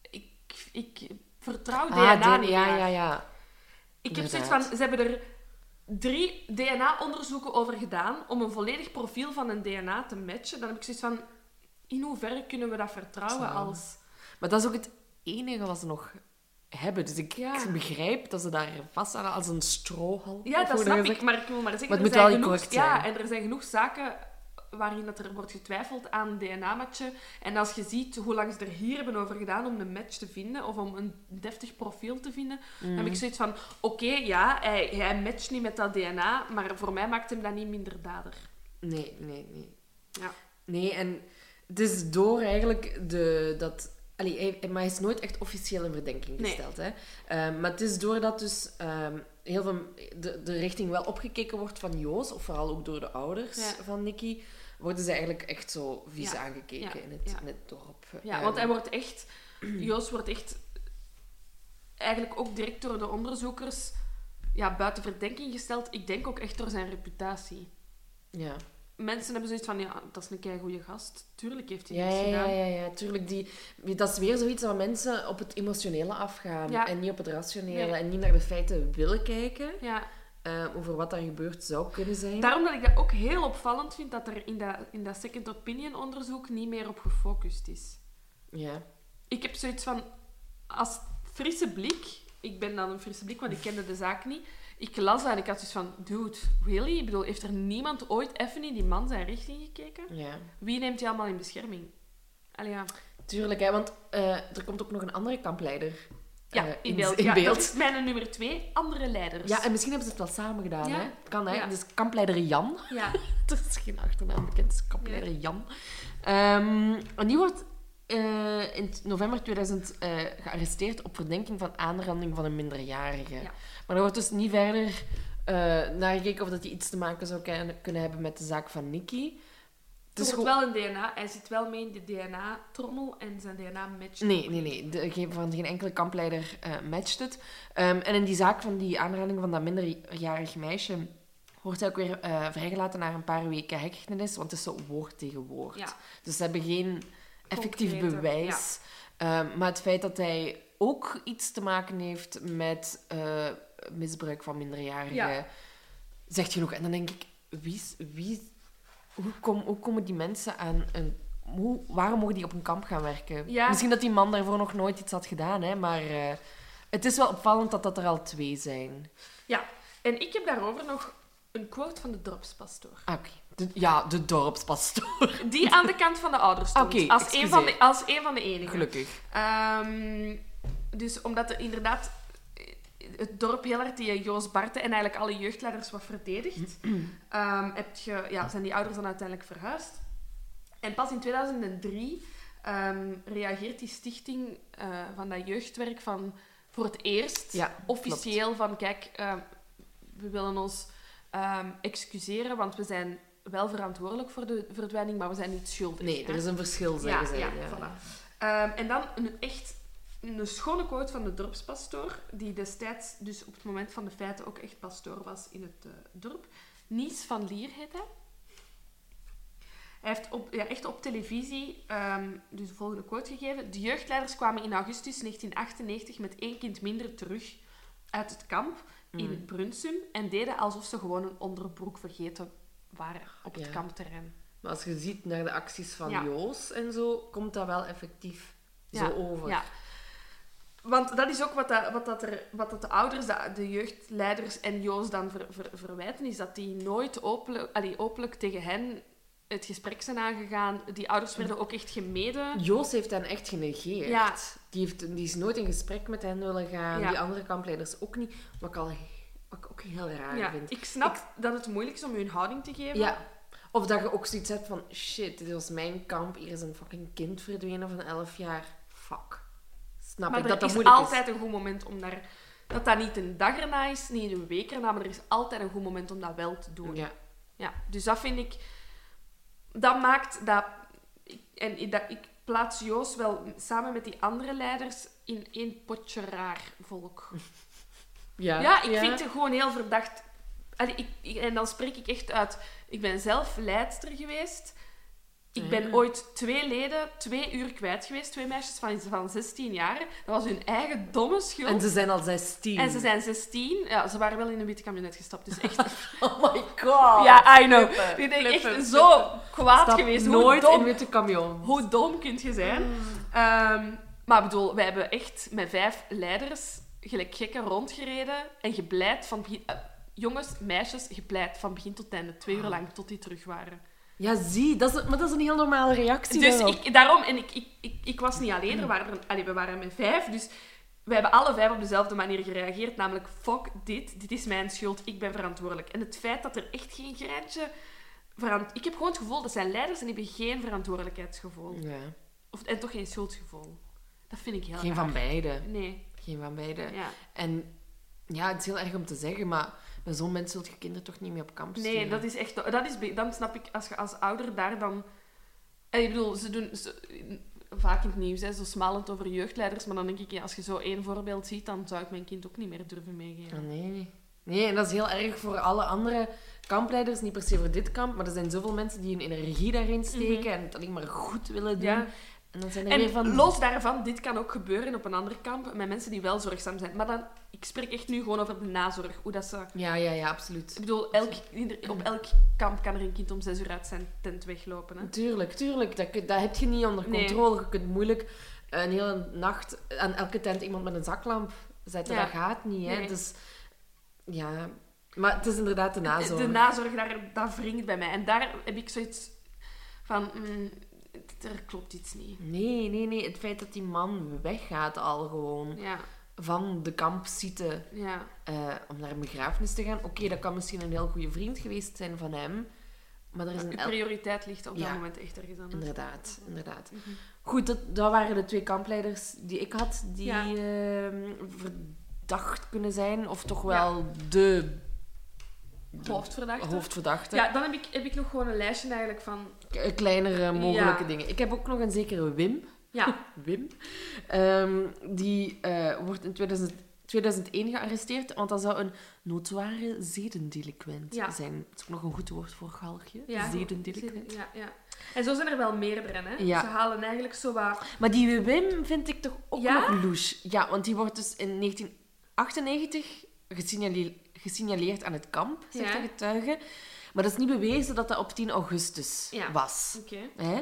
ik, ik vertrouw DNA Ah, de- niet ja, ja, ja. Ik heb zoiets van, ze hebben er drie DNA-onderzoeken over gedaan om een volledig profiel van een DNA te matchen. Dan heb ik zoiets van, in hoeverre kunnen we dat vertrouwen als... Maar dat is ook het enige wat ze nog hebben. Dus ik, Ja. ik begrijp dat ze daar vasthouden als een strohal. Ja, dat snap ik, maar ik wil maar zeggen... Maar het moet wel genoeg, correct Ja, en er zijn genoeg zaken waarin dat er wordt getwijfeld aan DNA-matchen. En als je ziet hoe lang ze er hier hebben over gedaan om een match te vinden, of om een deftig profiel te vinden, dan heb ik zoiets van, oké, ja, hij, hij matcht niet met dat DNA, maar voor mij maakt hem dat niet minder dader. Nee, nee, nee. Ja. Nee, en het is door eigenlijk de, dat... Allee, hij, maar hij is nooit echt officieel in verdenking Nee. gesteld. Hè? Ehm, maar het is doordat dus ehm, heel veel de, de richting wel opgekeken wordt van Joos, of vooral ook door de ouders Ja. van Nicky, worden ze eigenlijk echt zo vies Ja. aangekeken in, het, Ja. in het dorp. Ja, Ehm, want hij wordt echt... Joost wordt echt... Eigenlijk ook direct door de onderzoekers ja, buiten verdenking gesteld. Ik denk ook echt door zijn reputatie. Ja. Mensen hebben zoiets van, ja, dat is een kei goede gast. Tuurlijk heeft hij Ja, niks ja, ja, gedaan. ja, ja, tuurlijk. Die, dat is weer zoiets waar mensen op het emotionele afgaan Ja. en niet op het rationele Nee. en niet naar de feiten willen kijken Ja. eh, over wat daar gebeurd zou kunnen zijn. Daarom dat ik dat ook heel opvallend vind dat er in dat, in dat second opinion onderzoek niet meer op gefocust is. Ja. Ik heb zoiets van, als frisse blik, ik ben dan een frisse blik, want ik kende de zaak niet. Ik las dat en ik had zoiets van, dude, really? Ik bedoel, heeft er niemand ooit even in die man zijn richting gekeken? ja. Wie neemt hij allemaal in bescherming? Allee, ja. Tuurlijk, hè, want eh, er komt ook nog een andere kampleider Ja, eh, in beeld. in ja, beeld. Dat is mijn nummer twee, andere leiders. Ja, en misschien hebben ze het wel samen gedaan. Ja. Hè? Kan, hè? Ja. Dus kampleider Jan. Ja. Er is geen achternaam bekend, is kampleider Jan. Ehm, en die wordt eh, in november 2000 eh, gearresteerd op verdenking van aanranding van een minderjarige. Ja. Maar er wordt dus niet verder eh naar gekeken of dat die iets te maken zou kunnen hebben met de zaak van Nicky. Het is gewoon- wel een DNA. Hij zit wel mee in de DNA-trommel en zijn DNA matcht. Nee, nee, nee. De, geen- van geen enkele kampleider matcht het. Ehm, en in die zaak van die aanranding van dat minderjarig meisje wordt hij ook weer vrijgelaten na een paar weken hechtenis, want het is zo woord tegen woord. Ja. Dus ze hebben geen effectief bewijs. Ehm, maar het feit dat hij ook iets te maken heeft met eh, misbruik van minderjarigen, Ja. zegt genoeg. En dan denk ik, wie, wie, hoe, kom, hoe komen die mensen aan een... Hoe, waarom mogen die op een kamp gaan werken? Ja. Misschien dat die man daarvoor nog nooit iets had gedaan, hè, maar eh, het is wel opvallend dat dat er al twee zijn. Ja, en ik heb daarover nog een quote van de dorpspastoor. Ah, Oké. De- Ja, de dorpspastoor. Die aan de kant van de ouders stond. Als, een van de, als een van de enigen. Gelukkig. Ehm, dus omdat er inderdaad eh, het dorp heel hard die Joost Barten en eigenlijk alle jeugdleiders wat verdedigt, ehm, heb je, ja, zijn die ouders dan uiteindelijk verhuisd. En pas in 2003 ehm, reageert die stichting eh, van dat jeugdwerk van voor het eerst Ja, officieel van kijk, we willen ons excuseren, want we zijn wel verantwoordelijk voor de verdwijning, maar we zijn niet schuldig. Nee, hè. er is een verschil, zeggen ze. Ja, voilà. Ehm, en dan een echt een schone quote van de dorpspastoor, die destijds dus op het moment van de feiten ook echt pastoor was in het eh, dorp. Nies van Lier heet hij. Hij heeft op, ja, echt op televisie ehm, dus de volgende quote gegeven. De jeugdleiders kwamen in augustus 1998 met één kind minder terug uit het kamp in Mm. Brunsum en deden alsof ze gewoon een onderbroek vergeten waren op het Ja. kampterrein. Maar als je ziet naar de acties van Ja. Joos en zo, komt dat wel effectief zo over. Ja. Want dat is ook wat, dat, wat, dat er, wat dat de ouders, de, de jeugdleiders en Joost dan ver- ver- verwijten, is dat die nooit openlijk, allee, openlijk tegen hen het gesprek zijn aangegaan. Die ouders werden ook echt gemeden. Joos heeft hen echt genegeerd. Ja. Die, heeft, die is nooit in gesprek met hen willen gaan. Ja. Die andere kampleiders ook niet. Wat ik, al, wat ik ook heel raar Ja, vind. ik snap dat het moeilijk is om je een houding te geven. Ja. Of dat je ook zoiets hebt van... Shit, dit was mijn kamp. Hier is een fucking kind verdwenen van 11 jaar. Fuck. Snap maar ik dat dat is moeilijk altijd een goed moment om daar... Dat dat niet een dag erna is, niet een week erna, maar er is altijd een goed moment om dat wel te doen. is. Ja. Ja, dus dat vind ik... Dat maakt dat... ik- En dat, ik plaats Joost wel samen met die andere leiders in één potje raar volk. Ja, Ja, ik vind het gewoon heel verdacht. Allee, ik, ik- en dan spreek ik echt uit... Ik ben zelf leidster geweest. Ik ben ooit twee leden twee uur kwijt geweest. Twee meisjes van, van 16 jaar. Dat was hun eigen domme schuld. En ze zijn al 16. En ze zijn 16. Ja, ze waren wel in een witte camionet gestapt. Dus echt Oh my god. Ja, I know. Flippen, Ik flippen, echt zo kwaad Stap geweest. nooit dom, in witte camion. Hoe dom kunt je zijn? Ehm, maar ik bedoel, wij hebben echt met vijf leiders gelijk gekken rondgereden en gepleit van begin... eh, jongens, meisjes, gepleit van begin tot einde. Twee uur lang, tot die terug waren. Ja, zie, dat is, maar dat is een heel normale reactie. Dus daarop. ik, daarom, en ik, ik, ik, ik was niet alleen, er waren er, allee, we waren met vijf, dus we hebben alle vijf op dezelfde manier gereageerd, namelijk fuck dit, dit is mijn schuld, ik ben verantwoordelijk. En het feit dat er echt geen greintje... Verant ik heb gewoon het gevoel, dat zijn leiders en die hebben geen verantwoordelijkheidsgevoel. Ja, Of, en toch geen schuldgevoel. Dat vind ik heel geen raar. van beide. Nee, Geen van beide. ja. En ja, het is heel erg om te zeggen, maar met zo'n mensen zult je kinderen toch niet meer op kamp sturen. Nee, dat is echt... Dat is, dan snap ik, als je als ouder daar dan... En ik bedoel, ze doen ze- vaak in het nieuws, hè, zo smalend over jeugdleiders, maar dan denk ik, ja, als je zo één voorbeeld ziet, dan zou ik mijn kind ook niet meer durven meegeven. Ah, nee. Nee, en dat is heel erg voor alle andere kampleiders, niet per se voor dit kamp, maar er zijn zoveel mensen die hun energie daarin steken en het alleen maar goed willen doen. Mhm. Ja. En dan zijn er weer En van... los daarvan, dit kan ook gebeuren op een ander kamp met mensen die wel zorgzaam zijn. Maar dan, ik spreek echt nu gewoon over de nazorg. Hoe dat ze... Ja, ja, ja, absoluut. Ik bedoel, elk, op elk kamp kan er een kind om zes uur uit zijn tent weglopen. Hè? Tuurlijk, tuurlijk. Dat, dat heb je niet onder Nee. controle. Je kunt moeilijk een hele nacht aan elke tent iemand met een zaklamp zetten. Ja. Dat gaat niet, hè. Nee. Dus, ja... Maar het is inderdaad de nazorg. De nazorg, daar, dat wringt bij mij. En daar heb ik zoiets van... mm, er klopt iets niet. Nee, nee, nee. Het feit dat die man weggaat al gewoon Ja, van de kampsite ja. eh, om naar een begrafenis te gaan. Oké, dat kan misschien een heel goede vriend geweest zijn van hem. Maar er is een... prioriteit ligt op Ja. dat moment echt ergens anders. Inderdaad, inderdaad. Mhm. Goed, dat, dat waren de twee kampleiders die ik had, die Ja. ehm, verdacht kunnen zijn. Of toch wel de, de Hoofdverdachte. hoofdverdachte. Ja, dan heb ik, heb ik nog gewoon een lijstje eigenlijk van... K- Kleinere mogelijke Ja. dingen. Ik heb ook nog een zekere Wim. Ja, Wim. Ehm, die eh, wordt in 2000, 2001 gearresteerd, want dat zou een notoire zedendelinquent Ja. zijn. Dat is ook nog een goed woord voor galgje. ja. Zedendelinquent. Ja, ja. En zo zijn er wel meerdere, hè. Ja. Ze halen eigenlijk zo wat... Maar die Wim vind ik toch ook Ja? nog louche. Ja, want die wordt dus in 1998 gesignale- gesignaleerd aan het kamp, zegt de getuige. Maar dat is niet bewezen dat dat op 10 augustus Ja. was. Oké. Hè?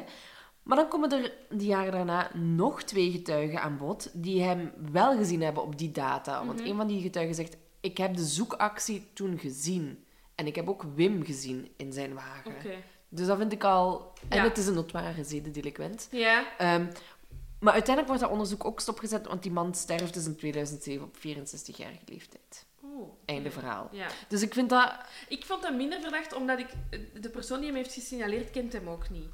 Maar dan komen er de jaren daarna nog twee getuigen aan bod die hem wel gezien hebben op die data. Want Mhm. een van die getuigen zegt: Ik heb de zoekactie toen gezien. En ik heb ook Wim gezien in zijn wagen. Dus dat vind ik al. En Ja. het is een notoire zedendelinquent. Ja. Ehm, maar uiteindelijk wordt dat onderzoek ook stopgezet, want die man sterft dus in 2007 op 64-jarige leeftijd. Oeh. Einde verhaal. Ja. Dus ik vind dat... Ik vond hem minder verdacht, omdat ik... De persoon die hem heeft gesignaleerd, kent hem ook niet.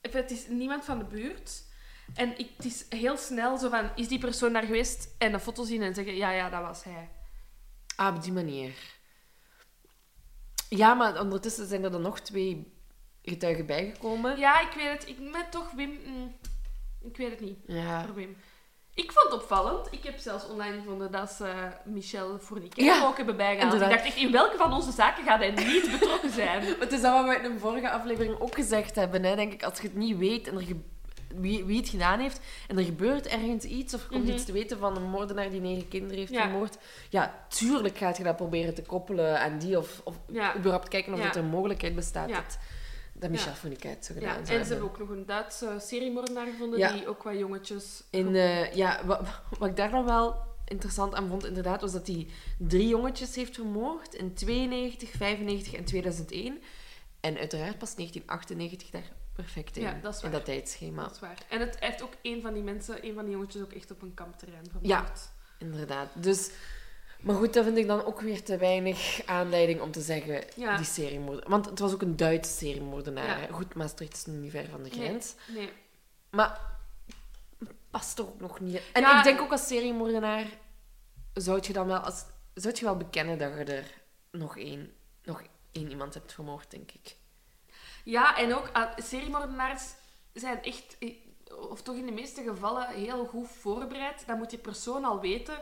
Het is niemand van de buurt. En ik, het is heel snel zo van... Is die persoon daar geweest? En een foto zien en zeggen... Ja, ja, dat was hij. Ah, op die manier. Ja, maar ondertussen zijn er dan nog twee getuigen bijgekomen. Ja, ik weet het. Ik ben toch Wim... mm, ik weet het niet. Ja. Voor Wim. Ik vond het opvallend. Ik heb zelfs online gevonden dat ze Michel Fournier Ja, ook hebben bijgehaald. Ik dacht echt, in welke van onze zaken gaat hij niet betrokken zijn? Het is dat wat we in een vorige aflevering ook gezegd hebben. Hè? Denk ik, als je het niet weet en er wie, wie het gedaan heeft en er gebeurt ergens iets of er komt Mhm. iets te weten van een moordenaar die negen kinderen heeft Ja. vermoord, ja, tuurlijk gaat je dat proberen te koppelen aan die of, of Ja. überhaupt kijken of Ja. er een mogelijkheid bestaat dat, dat Michel het zo Ja, gedaan en ze hebben ook nog een Duitse seriemoordenaar gevonden die ook wat jongetjes... In, eh, ja, wat, wat ik daar dan wel interessant aan vond, inderdaad, was dat hij drie jongetjes heeft vermoord in 92, 95 en 2001. En uiteraard pas 1998 daar perfect in, Ja, dat is in waar. dat tijdschema. Dat is waar. En het heeft ook een van die mensen, een van die jongetjes ook echt op een kampterrein vermoord. Ja. Inderdaad. Dus, maar goed, dat vind ik dan ook weer te weinig aanleiding om te zeggen, Ja. die seriemoordenaar. Want het was ook een Duitse seriemoordenaar. Ja. Goed, Maastricht is niet ver van de Nee. grens. Nee. Maar past toch ook nog niet. En Ja. ik denk ook als seriemoordenaar zou je dan wel, als, zou je wel bekennen dat je er nog één, nog één iemand hebt vermoord, denk ik. Ja, en ook uh, seriemoordenaars zijn echt, eh, of toch in de meeste gevallen, heel goed voorbereid. Dan moet die persoon al weten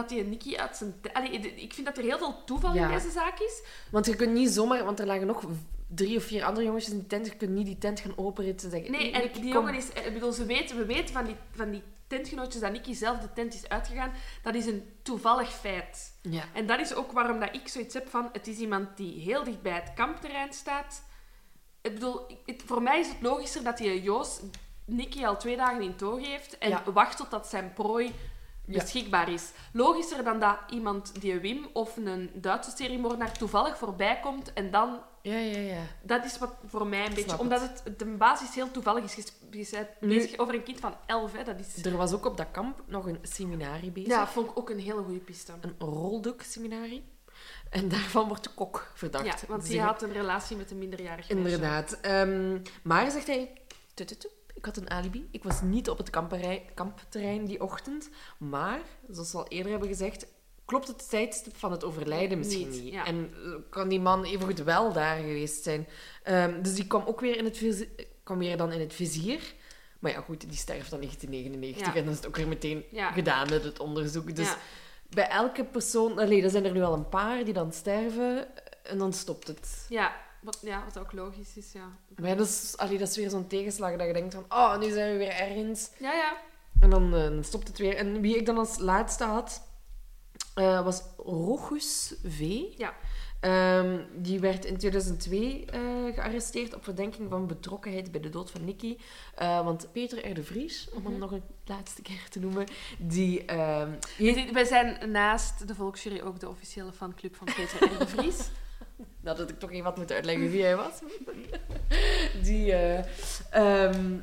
dat die Nicky uit zijn... Allee, ik vind dat er heel veel toeval Ja. in deze zaak is. Want je kunt niet zomaar, want er lagen nog drie of vier andere jongetjes in die tent, je kunt niet die tent gaan openritten en zeggen... Nee, "Hey, en die kom." jongen is... eh, Ik bedoel, ze weten, we weten van die, van die tentgenootjes dat Nicky zelf de tent is uitgegaan. Dat is een toevallig feit. Ja. En dat is ook waarom dat ik zoiets heb van... Het is iemand die heel dicht bij het kampterrein staat. Ik bedoel, het- voor mij is het logischer dat je Joost Nicky al twee dagen in toog heeft en Ja. wacht totdat zijn prooi. Beschikbaar is. Logischer dan dat iemand die Wim of een Duitse seriemoordenaar toevallig voorbij komt en dan... Ja, ja, ja. Dat is wat voor mij een beetje... Omdat het de basis heel toevallig is. Je bent Nu- bezig over een kind van elf, hè. Dat is... Er was ook op dat kamp nog een seminarie bezig. Ja, vond ik ook een hele goede piste. Een roldoek-seminarie. En daarvan wordt de kok verdacht. Ja, want die had een relatie met een minderjarige meisje. Inderdaad. Ehm, maar zegt hij... Ik had een alibi. Ik was niet op het kampterrein die ochtend. Maar, zoals we al eerder hebben gezegd... Klopt het tijdstip van het overlijden misschien Niet, niet. ja. En eh, kan die man evengoed wel daar geweest zijn. Ehm, dus die kwam ook weer in het vizier, kwam weer dan in het vizier. Maar ja, goed, die sterft dan 1999. Ja. En dan is het ook weer meteen Ja. gedaan met het onderzoek. Dus bij elke persoon... Allee, er zijn er nu al een paar die dan sterven. En dan stopt het. Ja, wat, ja, wat ook logisch is, ja. Maar ja, dat is, allee, dat is weer zo'n tegenslag dat je denkt van... Oh, nu zijn we weer ergens. Ja, ja. En dan eh, stopt het weer. En wie ik dan als laatste had, eh, was Rogus V. Ja. Ehm, die werd in 2002 eh, gearresteerd op verdenking van betrokkenheid bij de dood van Nicky. Want Peter R. de Vries, om Mhm. hem nog een laatste keer te noemen, die... die- Wij zijn naast de Volksjury ook de officiële fanclub van Peter R. de Vries. Nou, dat ik toch even had moeten uitleggen wie hij was. Die, eh, ehm,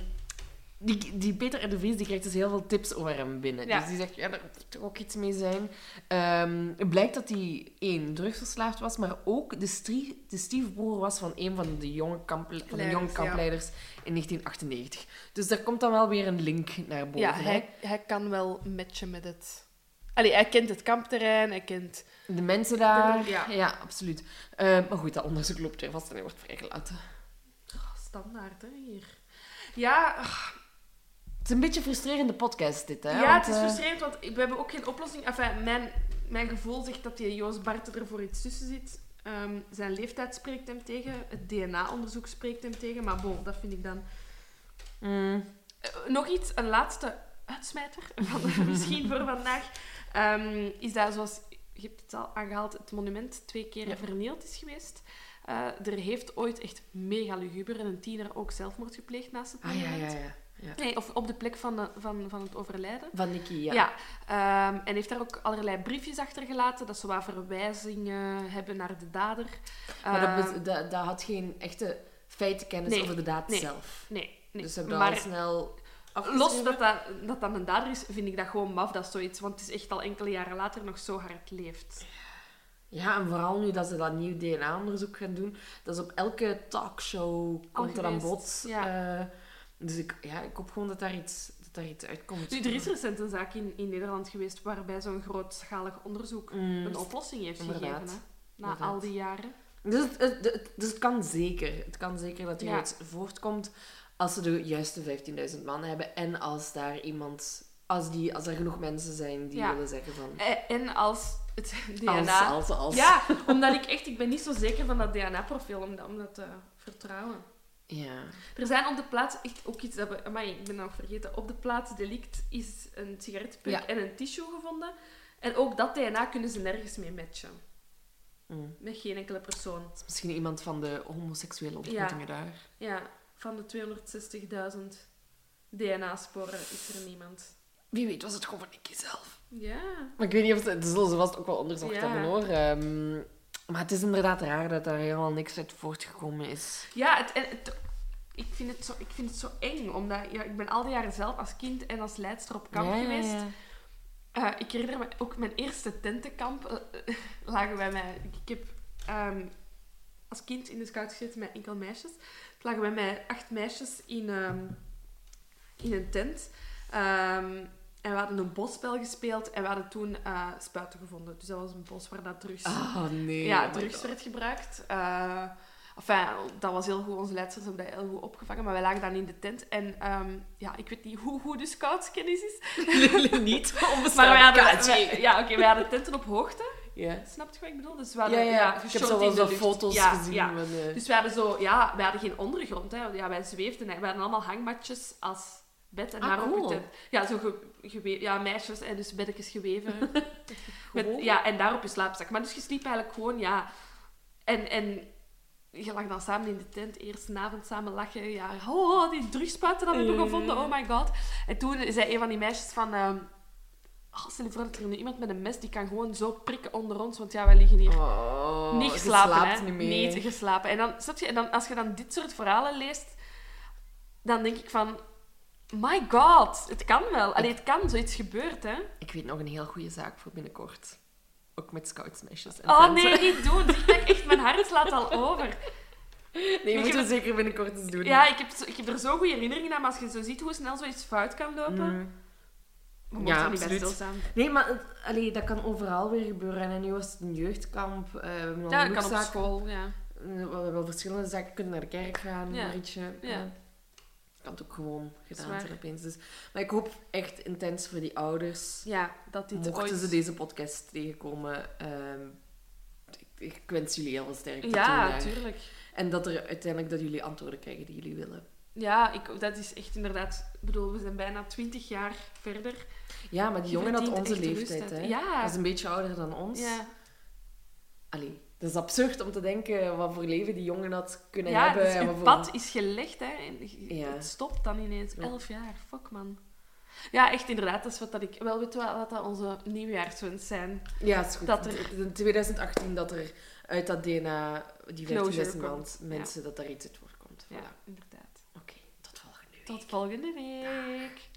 die, die Peter R. de Vries die krijgt dus heel veel tips over hem binnen. Ja. Dus die zegt, ja, daar moet toch ook iets mee zijn. Ehm, het blijkt dat hij één, drugsverslaafd was, maar ook de, strie- de stiefbroer was van een van de jonge, kamp, van de jonge ja. kampleiders in 1998. Dus daar komt dan wel weer een link naar boven. Ja, hij, hij kan wel matchen met het... Allee, hij kent het kampterrein, hij kent... De mensen daar. De- ja. ja. absoluut. Eh, maar goed, dat onderzoek loopt weer vast en hij wordt vrijgelaten. Oh, standaard, hè, hier. Ja, Het is een beetje een frustrerende podcast, dit, hè? ja want, het is eh, frustrerend, want we hebben ook geen oplossing. Enfin, mijn, mijn gevoel zegt dat die Joost Bart er voor iets tussen zit. Ehm, zijn leeftijd spreekt hem tegen, het DNA-onderzoek spreekt hem tegen, maar bon, dat vind ik dan... mm, Eh, nog iets, een laatste uitsmijter, van, misschien voor vandaag, Ehm, is dat, zoals je hebt het al aangehaald, het monument twee keer Ja. vernield is geweest. Eh, er heeft ooit echt mega luguber en een tiener ook zelfmoord gepleegd naast het Ah, ja, monument. ja, ja. ja. Nee, of op de plek van, de, van, van het overlijden. Van Nicky, ja. Ja, ehm, en heeft daar ook allerlei briefjes achtergelaten, dat ze wat verwijzingen hebben naar de dader. Maar dat, Ehm, dat, dat had geen echte feitenkennis Nee, over de daad nee, zelf. nee, nee. Dus ze hebben maar al snel los dat dat, dat dat een dader is, vind ik dat gewoon maf, dat zoiets. Want het is echt al enkele jaren later nog zo hard leeft. Ja, en vooral nu dat ze dat nieuw DNA-onderzoek gaan doen. Dat is op elke talkshow komt er aan bod. ja. Eh, dus ik, ja, ik hoop gewoon dat daar iets, dat daar iets uitkomt. Nu, er is recent een zaak in, in Nederland geweest waarbij zo'n grootschalig onderzoek Mm. een oplossing heeft Inderdaad. gegeven. Hè? Na Inderdaad. al die jaren. Dus het, het, het- dus het kan zeker. Het kan zeker dat er Ja. iets voortkomt als ze de juiste 15.000 man hebben. En als daar iemand... Als, die, als er genoeg mensen zijn die Ja. willen zeggen van... Eh, En als het DNA... Als, als, als. Ja, omdat ik echt... Ik ben niet zo zeker van dat DNA-profiel om dat, om dat te vertrouwen. Ja. Er zijn op de plaats... Echt ook iets dat we... Amai, ik ben nog vergeten. Op de plaats delict is een sigarettenpuk Ja. en een tissue gevonden. En ook dat DNA kunnen ze nergens mee matchen. Mm. Met geen enkele persoon. Is misschien iemand van de homoseksuele ontmoetingen daar. Ja, van de 260.000 DNA-sporen is er niemand. Wie weet was het gewoon van Nicky zelf. Ja. Maar ik weet niet of ze... Dat zullen ze vast ook wel onderzocht Ja. hebben, hoor. Ehm, maar het is inderdaad raar dat daar helemaal niks uit voortgekomen is. Ja, het, en het, ik, vind het zo, ik vind het zo eng, omdat ja, ik ben al die jaren zelf als kind en als leidster op kamp Ja, geweest. ja. Eh, ik herinner me ook mijn eerste tentenkamp eh, lagen bij mij. Ik heb ehm, als kind in de scout gezeten met enkel meisjes. Lagen bij mij acht meisjes in, ehm, in een tent. Ehm, en we hadden een bosspel gespeeld en we hadden toen eh, spuiten gevonden. Dus dat was een bos waar dat drugs, Ah, nee. ja, oh drugs God. werd gebruikt. Enfin, dat was heel goed. Onze leidsters hebben dat heel goed opgevangen. Maar wij lagen dan in de tent. En ehm, ja, ik weet niet hoe goed de scoutskennis is. niet onbestemd Maar wij hadden, wij- ja, oké, wij hadden tenten op hoogte. Ja. Snap je wat ik bedoel? Dus we hadden, ja, ja, ik heb zo wel zo foto's gezien. ja. Van, eh, Dus we hadden zo, ja, wij hadden geen ondergrond. Hè. Ja, wij zweefden. Hè. We hadden allemaal hangmatjes als bed en Ah, daarop cool. je tent. Ja, zo ge, ja, meisjes, hè, dus beddekjes geweven. Met, ja, en daarop je slaapzak. Maar dus je sliep eigenlijk gewoon, ja. En, en je lag dan samen in de tent, eerst een avond samen lachen. Ja, oh, die drugspuiten dat we hebben Ja. gevonden, oh my god. En toen zei een van die meisjes van... ehm, oh, stel je voor dat er nu iemand met een mes, die kan gewoon zo prikken onder ons, want ja, wij liggen hier Oh, niet geslapen, hè. niet geslapen. En dan, snap je, en dan, als je dan dit soort verhalen leest, dan denk ik van... My god, het kan wel. Allee, het kan, zoiets gebeurt, hè. Ik weet nog een heel goede zaak voor binnenkort. Ook met scoutsmeisjes en Oh nee, niet doen. Je, echt, mijn hart slaat al over. Nee, moeten we zeker binnenkort eens doen. Ja, ik heb, ik heb er zo goede herinneringen aan, maar als je zo ziet hoe snel zoiets fout kan lopen, Mm. Ja, er niet bij absoluut. stilstaan. Nee, maar het, allee, dat kan overal weer gebeuren. En nu was het een jeugdkamp. eh, we hebben Ja, dat kan op school, ja. We hebben wel verschillende zaken. Je kunt naar de kerk gaan, Ja. een ritje. Ja. Kan het ook gewoon gedaan zijn opeens. Dus, maar ik hoop echt intens voor die ouders. Ja, dat dit Mochten ooit... ze deze podcast tegenkomen, ehm, ik, ik wens jullie heel veel sterkte Ja, tuurlijk. En dat er uiteindelijk dat jullie antwoorden krijgen die jullie willen. Ja, ik, dat is echt inderdaad... Ik bedoel, we zijn bijna twintig jaar verder. Ja, maar die jongen had onze leeftijd. hè. Ja. Dat is een beetje ouder dan ons. Ja, Allee, dat is absurd om te denken wat voor leven die jongen had kunnen ja hebben. dus je wat voor- pad is gelegd, hè. En Ja. Het stopt dan ineens. Ja. Elf jaar. Fuck, man. Ja, echt inderdaad. Dat is wat dat ik... Wel, weet je wel, wat dat onze nieuwjaarswens zijn? Ja, is goed. Dat Dat er- In 2018 dat er uit dat DNA, die 15, Closure 16 komt. maand, mensen, dat daar iets uit voorkomt. Ja, Voilà. inderdaad. Tot volgende week.